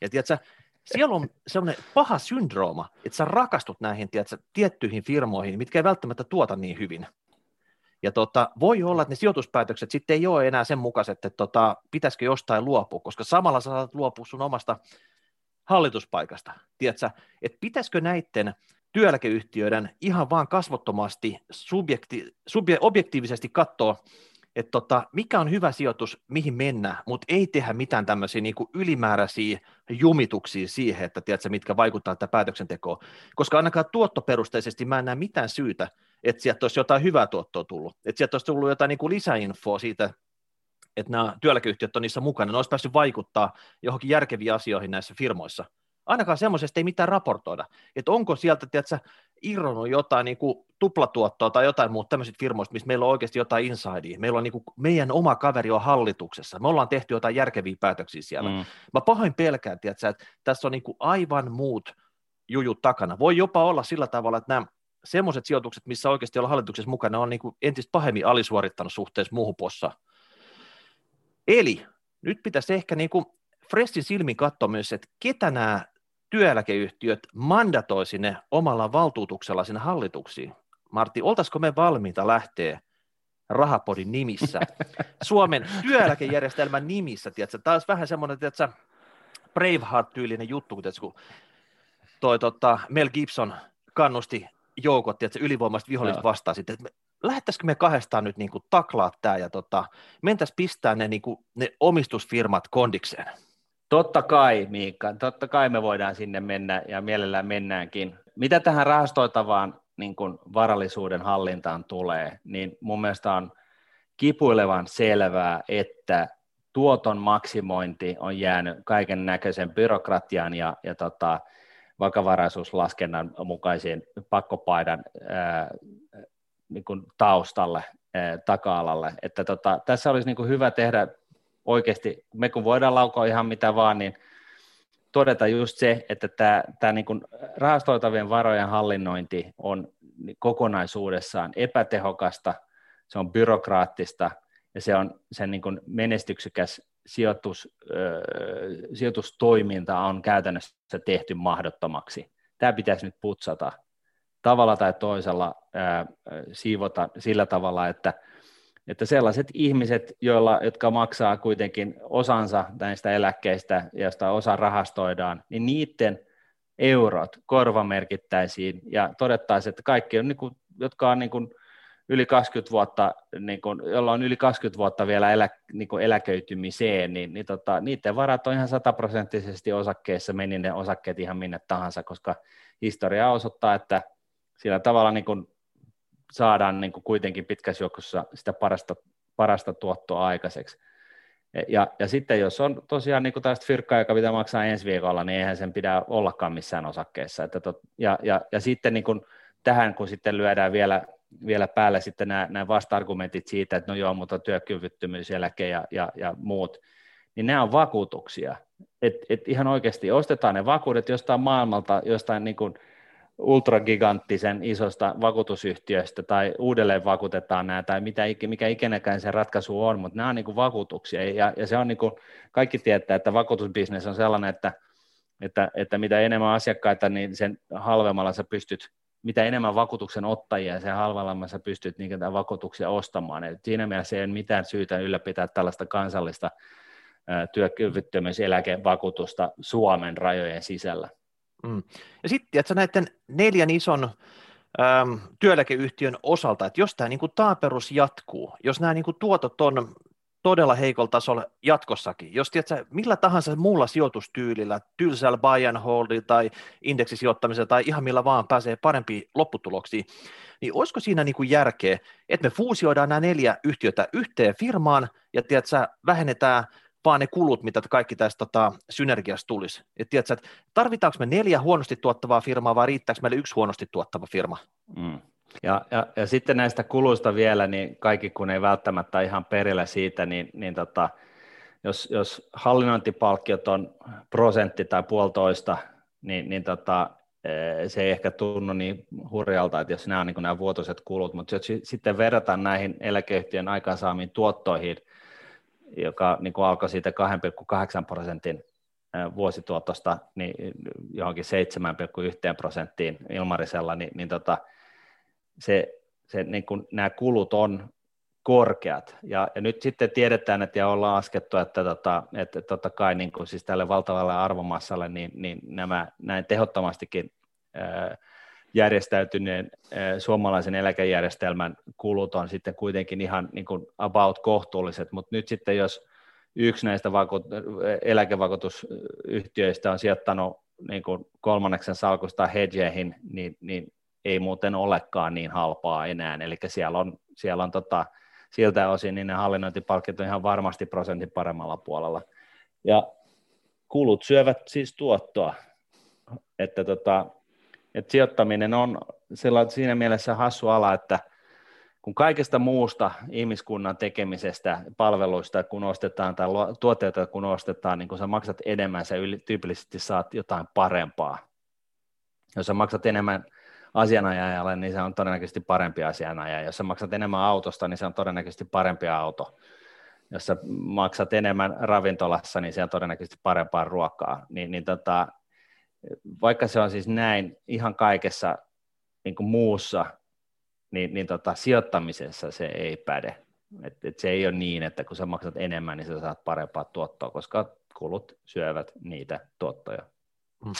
Ja tiedätkö, siellä on sellainen paha syndrooma, että sä rakastut näihin tiedätkö, tiettyihin firmoihin, mitkä ei välttämättä tuota niin hyvin. Ja tota, voi olla, että ne sijoituspäätökset sitten ei ole enää sen mukaiset, että tota, pitäisikö jostain luopua, koska samalla sä saat luopua sun omasta hallituspaikasta. Tiedätkö, että pitäisikö näiden työeläkeyhtiöiden ihan vaan kasvottomasti subjekti, subje, objektiivisesti katsoa että tota, mikä on hyvä sijoitus, mihin mennä, mutta ei tehdä mitään tämmöisiä niin ylimääräisiä jumituksia siihen, että tiedätkö, mitkä vaikuttaa tätä päätöksentekoon, koska ainakaan tuottoperusteisesti mä en näe mitään syytä, että sieltä olisi jotain hyvää tuottoa tullut, että sieltä olisi tullut jotain niin kuin lisäinfoa siitä, että nämä työeläkeyhtiöt on niissä mukana, ne olisi päässyt vaikuttaa johonkin järkeviin asioihin näissä firmoissa. Ainakaan semmoisesta ei mitään raportoida, että onko sieltä, tiedätkö, irronnut jotain niin kuin tuplatuottoa tai jotain muuta tämmöisistä firmoista, missä meillä on oikeasti jotain insidea. Meillä on niin kuin, meidän oma kaveri on hallituksessa. Me ollaan tehty jotain järkeviä päätöksiä siellä. Mm. Mä pahoin pelkään, tiedätkö, että tässä on niin kuin aivan muut jujut takana. Voi jopa olla sillä tavalla, että nämä semmoiset sijoitukset, missä oikeasti ollaan hallituksessa mukana, on niin kuin entistä pahemmin alisuorittanut suhteessa muuhun possa. Eli nyt pitäisi ehkä niin kuin Freshin silmin katsoa myös, että ketä nämä työeläkeyhtiöt mandatoi sinne omalla valtuutuksella sinne hallituksiin. Martti, oltaisiko me valmiita lähteä rahapodin nimissä, Suomen työeläkejärjestelmän nimissä, tiedätkö? Tämä olisi vähän semmoinen, tiedätkö, Braveheart-tyylinen juttu, kun, tiedätkö, kun toi, tota, Mel Gibson kannusti joukot, tiedätkö, ylivoimaiset viholliset vastaan sitten, että lähettäisikö me kahdestaan nyt niin kuin, taklaa tämä ja tota, mentäisiin pistää ne, niin kuin, ne omistusfirmat kondikseen. Totta kai, Miikka, totta kai me voidaan sinne mennä ja mielellään mennäänkin. Mitä tähän rahastoitavaan niin kuin varallisuuden hallintaan tulee, niin mun mielestä on kipuilevan selvää, että tuoton maksimointi on jäänyt kaiken näköisen byrokratian ja, ja tota, vakavaraisuuslaskennan mukaisiin pakkopaidan ää, niin kuin taustalle, taka-alalle. Että tota, tässä olisi niin kuin hyvä tehdä oikeasti, me kun voidaan laukoa ihan mitä vaan, niin todeta just se, että tämä, tämä niin kuin rahastoitavien varojen hallinnointi on kokonaisuudessaan epätehokasta, se on byrokraattista ja se on sen niin kuin menestyksekäs sijoitus, äh, sijoitustoiminta on käytännössä tehty mahdottomaksi. Tämä pitäisi nyt putsata tavalla tai toisella, äh, siivota sillä tavalla, että että sellaiset ihmiset, joilla, jotka maksaa kuitenkin osansa näistä eläkkeistä, josta osa rahastoidaan, niin niiden eurot korvamerkittäisiin ja todettaisiin, että kaikki, on, niin kuin, jotka on niin kuin, yli 20 vuotta, niin kuin, jolla on yli 20 vuotta vielä elä, niin kuin eläköitymiseen, niin, niin tota, niiden varat on ihan sataprosenttisesti osakkeessa, meni ne osakkeet ihan minne tahansa, koska historia osoittaa, että sillä tavalla niin kuin saadaan niin kuin kuitenkin pitkässä juoksussa sitä parasta, parasta tuottoa aikaiseksi. Ja, ja sitten jos on tosiaan niin tästä fyrkkaa, joka pitää maksaa ensi viikolla, niin eihän sen pidä ollakaan missään osakkeessa. Että tot, ja, ja, ja sitten niin kuin tähän, kun sitten lyödään vielä, vielä päälle sitten nämä, nämä vasta-argumentit siitä, että no joo, mutta työkyvyttömyyseläke ja, ja, ja muut, niin nämä on vakuutuksia. Et, et ihan oikeasti ostetaan ne vakuudet jostain maailmalta, jostain niin kuin – ultragiganttisen isosta vakuutusyhtiöstä tai uudelleen vakuutetaan nämä tai mitä, mikä ikinäkään se ratkaisu on, mutta nämä on niin kuin vakuutuksia ja, ja se on niin kuin, kaikki tietää, että vakuutusbisnes on sellainen, että, että, että mitä enemmän asiakkaita, niin sen halvemmalla sä pystyt, mitä enemmän vakuutuksen ottajia, sen halvemmalla sä pystyt niin vakuutuksia ostamaan. Et siinä mielessä ei ole mitään syytä ylläpitää tällaista kansallista työkyvyttömyyseläkevakuutusta Suomen rajojen sisällä. Mm. Ja sitten että näiden neljän ison äm, työeläkeyhtiön osalta, että jos tämä niin taaperus jatkuu, jos nämä niin kuin, tuotot on todella heikolla tasolla jatkossakin, jos tiedätkö, millä tahansa muulla sijoitustyylillä, tylsällä buy and hold tai indeksisijoittamisella tai ihan millä vaan pääsee parempiin lopputuloksiin, niin olisiko siinä niin kuin järkeä, että me fuusioidaan nämä neljä yhtiötä yhteen firmaan ja tiedätkö, vähennetään vaan ne kulut, mitä kaikki tästä tota, synergiasta tulisi. Et tiedätkö, että tarvitaanko me neljä huonosti tuottavaa firmaa vai riittääkö meille yksi huonosti tuottava firma? Mm. Ja, ja, ja sitten näistä kuluista vielä, niin kaikki kun ei välttämättä ihan perillä siitä, niin, niin tota, jos, jos hallinnointipalkkiot on prosentti tai puolitoista, niin, niin tota, eh, se ei ehkä tunnu niin hurjalta, että jos nämä on niin nämä vuotuiset kulut, mutta jos sitten verrataan näihin eläkeyhtiön aikaansaamiin tuottoihin – joka niin kuin alkoi siitä 2,8 prosentin vuosituotosta niin johonkin 7,1 prosenttiin Ilmarisella, niin, niin tota, se, se, niin kuin nämä kulut on korkeat. Ja, ja nyt sitten tiedetään, että ja ollaan laskettu, että, tota, että totta kai niin kuin siis tälle valtavalle arvomassalle, niin, niin nämä näin tehottomastikin ää, järjestäytyneen suomalaisen eläkejärjestelmän kulut on sitten kuitenkin ihan niin kuin about kohtuulliset, mutta nyt sitten jos yksi näistä vaku- eläkevakuutusyhtiöistä on sijoittanut niin kuin kolmanneksen salkusta hedgeihin, niin, niin ei muuten olekaan niin halpaa enää, eli siellä on, siellä on tota, siltä osin niin ne hallinnointipalkit on ihan varmasti prosentin paremmalla puolella. Ja kulut syövät siis tuottoa, että tota, et sijoittaminen on siinä mielessä hassu ala, että kun kaikesta muusta ihmiskunnan tekemisestä, palveluista, kun ostetaan tai tuotteita kun ostetaan, niin kun sä maksat enemmän, sä tyypillisesti saat jotain parempaa. Jos sä maksat enemmän asianajajalle, niin se on todennäköisesti parempi asianajaja. Jos sä maksat enemmän autosta, niin se on todennäköisesti parempi auto. Jos sä maksat enemmän ravintolassa, niin se on todennäköisesti parempaa ruokaa. Niin, niin tota, vaikka se on siis näin ihan kaikessa niin kuin muussa, niin, niin tota, sijoittamisessa se ei päde. Et, et se ei ole niin, että kun sä maksat enemmän, niin sä saat parempaa tuottoa, koska kulut syövät niitä tuottoja. Hmm.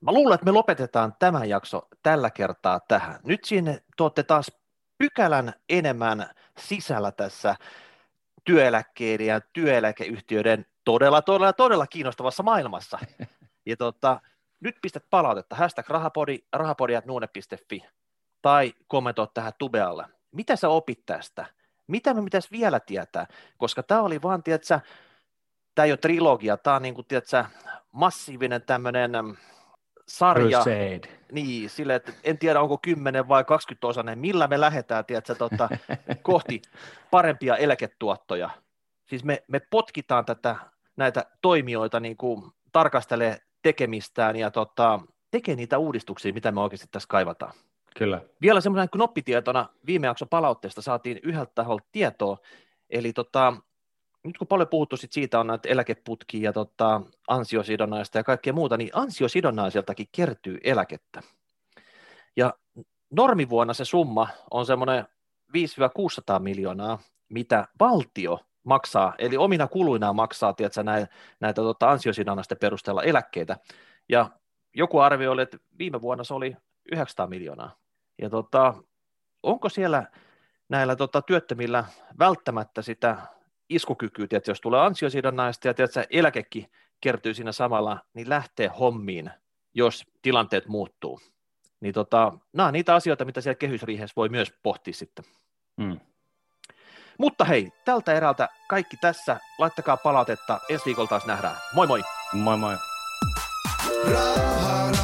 Mä luulen, että me lopetetaan tämä jakso tällä kertaa tähän. Nyt sinne tuotte taas pykälän enemmän sisällä tässä työeläkkeiden ja työeläkeyhtiöiden todella, todella, todella kiinnostavassa maailmassa. Ja tota, nyt pistät palautetta, hashtag rahapodi, rahapodi.nuune.fi tai kommentoi tähän tubealle. Mitä sä opit tästä? Mitä me pitäisi vielä tietää? Koska tämä oli vaan, tiedätkö, tämä ei ole trilogia, tämä on niin kuin, tiedätkö, massiivinen tämmöinen sarja, Crusade. niin, sille, että en tiedä onko 10 vai 20 osainen, millä me lähdetään tiedätkö, tota, kohti parempia eläketuottoja. Siis me, me potkitaan tätä, näitä toimijoita niin kuin tarkastelee tekemistään ja tota, tekee niitä uudistuksia, mitä me oikeasti tässä kaivataan. Kyllä. Vielä semmoinen knoppitietona viime jakson palautteesta saatiin yhdeltä taholta tietoa, eli tota, nyt kun paljon puhuttu sit siitä on näitä eläkeputkia ja tota, ansiosidonnaista ja kaikkea muuta, niin ansiosidonnaiseltakin kertyy eläkettä. Ja normivuonna se summa on semmoinen 5-600 miljoonaa, mitä valtio maksaa, eli omina kuluinaan maksaa tiedätkö, näitä, näitä tota, ansiosidonnaisten perusteella eläkkeitä. Ja joku arvio oli, että viime vuonna se oli 900 miljoonaa. Ja tota, onko siellä näillä tota, työttömillä välttämättä sitä iskukykyä, että jos tulee ansiosidonnaista ja tiedätkö, eläkekin kertyy siinä samalla, niin lähtee hommiin, jos tilanteet muuttuu. Niin tota, nämä on niitä asioita, mitä siellä kehysriihessä voi myös pohtia sitten. Mm. Mutta hei, tältä erältä kaikki tässä. Laittakaa palautetta. Ensi viikolla taas nähdään. Moi moi! Moi moi. Raha